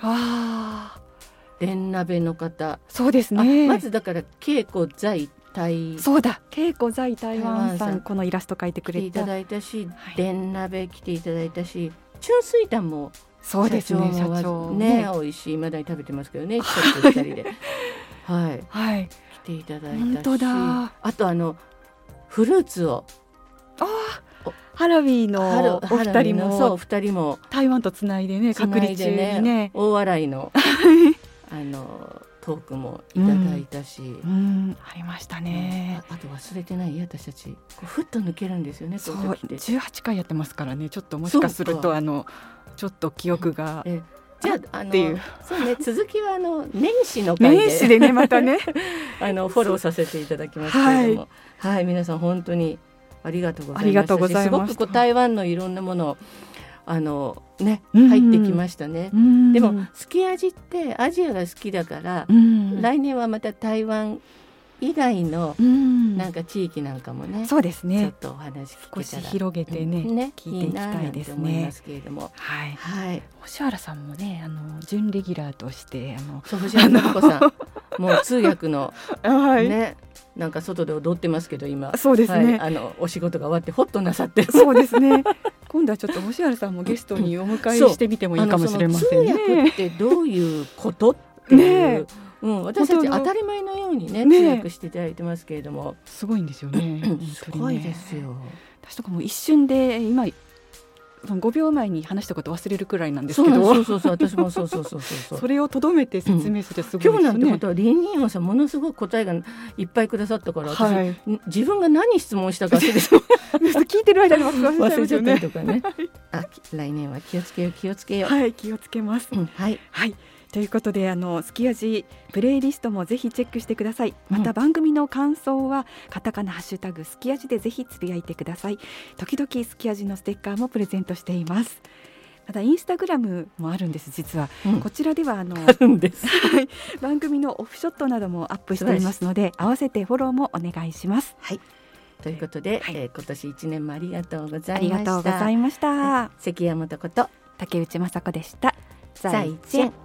ああ電鍋の方、そうですあねまずだから稽古在台。そうだ。恵子在台湾さんん。このイラスト描いてくれていただいたし、はい。電鍋来ていただいたしチュンスイタンもそうですね社社長。ね。美味しいまだに食べてますけどねちょっと二人ではい。はい。来ていただいたしだ。あとあのフルーツを。ハラビーのおハ二人ロウィンのそうも二人も。台湾とつないでね隔離中にね。大笑いの [LAUGHS] あのトークもいただいたし、うんありましたね。ああと忘れてない？私たち。こうふっと抜けるんですよねそうこういう時って。18回やってますからね。ちょっともしかするとあのちょっと記憶がえじゃあっていう。そうね続きはあの年始の回で。年始でねまたね。[LAUGHS] あのフォローさせていただきますけれども。はい、皆さん本当にありがとうございました。すごくこう台湾のいろんなものあのねうん。入ってきましたね。でもすき味ってアジアが好きだから、うん。来年はまた台湾以外のうん。なんか地域なんかもね、そうですちょっねとお話少し広げてねね聞いていきたいですね。いますけれども、はい。はい。星原さんもねあの準レギュラーとしてあのそう藤原信子さん、[LAUGHS] もう通訳の [LAUGHS] はね、なんか外で踊ってますけど今。そうですね、はい、あのお仕事が終わってホッとなさってる。そうですね。今度はちょっと星原さんもゲストにお迎えしてみてもいいかもしれませんあのその通訳ねってどういうことっていう。ねうん、私たち本当たり前のようにねね通訳していただいてますけれども、すごいんですよね [CLEARS THROAT] 本すごいですよ。私とかも一瞬で今その5秒前に話したこと忘れるくらいなんですけどそうそうそう私もそうそうそうそうそれをとどめて説明するってすごい今日ですよね。なんてことはリンリンオンさんものすごく答えがいっぱいくださったから私、はい、ん自分が何質問したか忘れて [LAUGHS] 聞いてる間に忘れちゃったり。とかね。あき来年は気をつけよう気をつけよう。はい、気をつけます。うんはいはい。ということであのすき味プレイリストもぜひチェックしてください。またうん番組の感想は、カタカナハッシュタグすき味でぜひつぶやいてください。時々すき味のステッカーもプレゼントしています。またインスタグラムもあるんです実は、うん。こちらではあの。番組のオフショットなどもアップしていますので合わせてフォローもお願いします。はい。ということで、はい。えー今年一年もありがとうござあいました。りがとうございました。関山とこと竹内雅子でした。再见。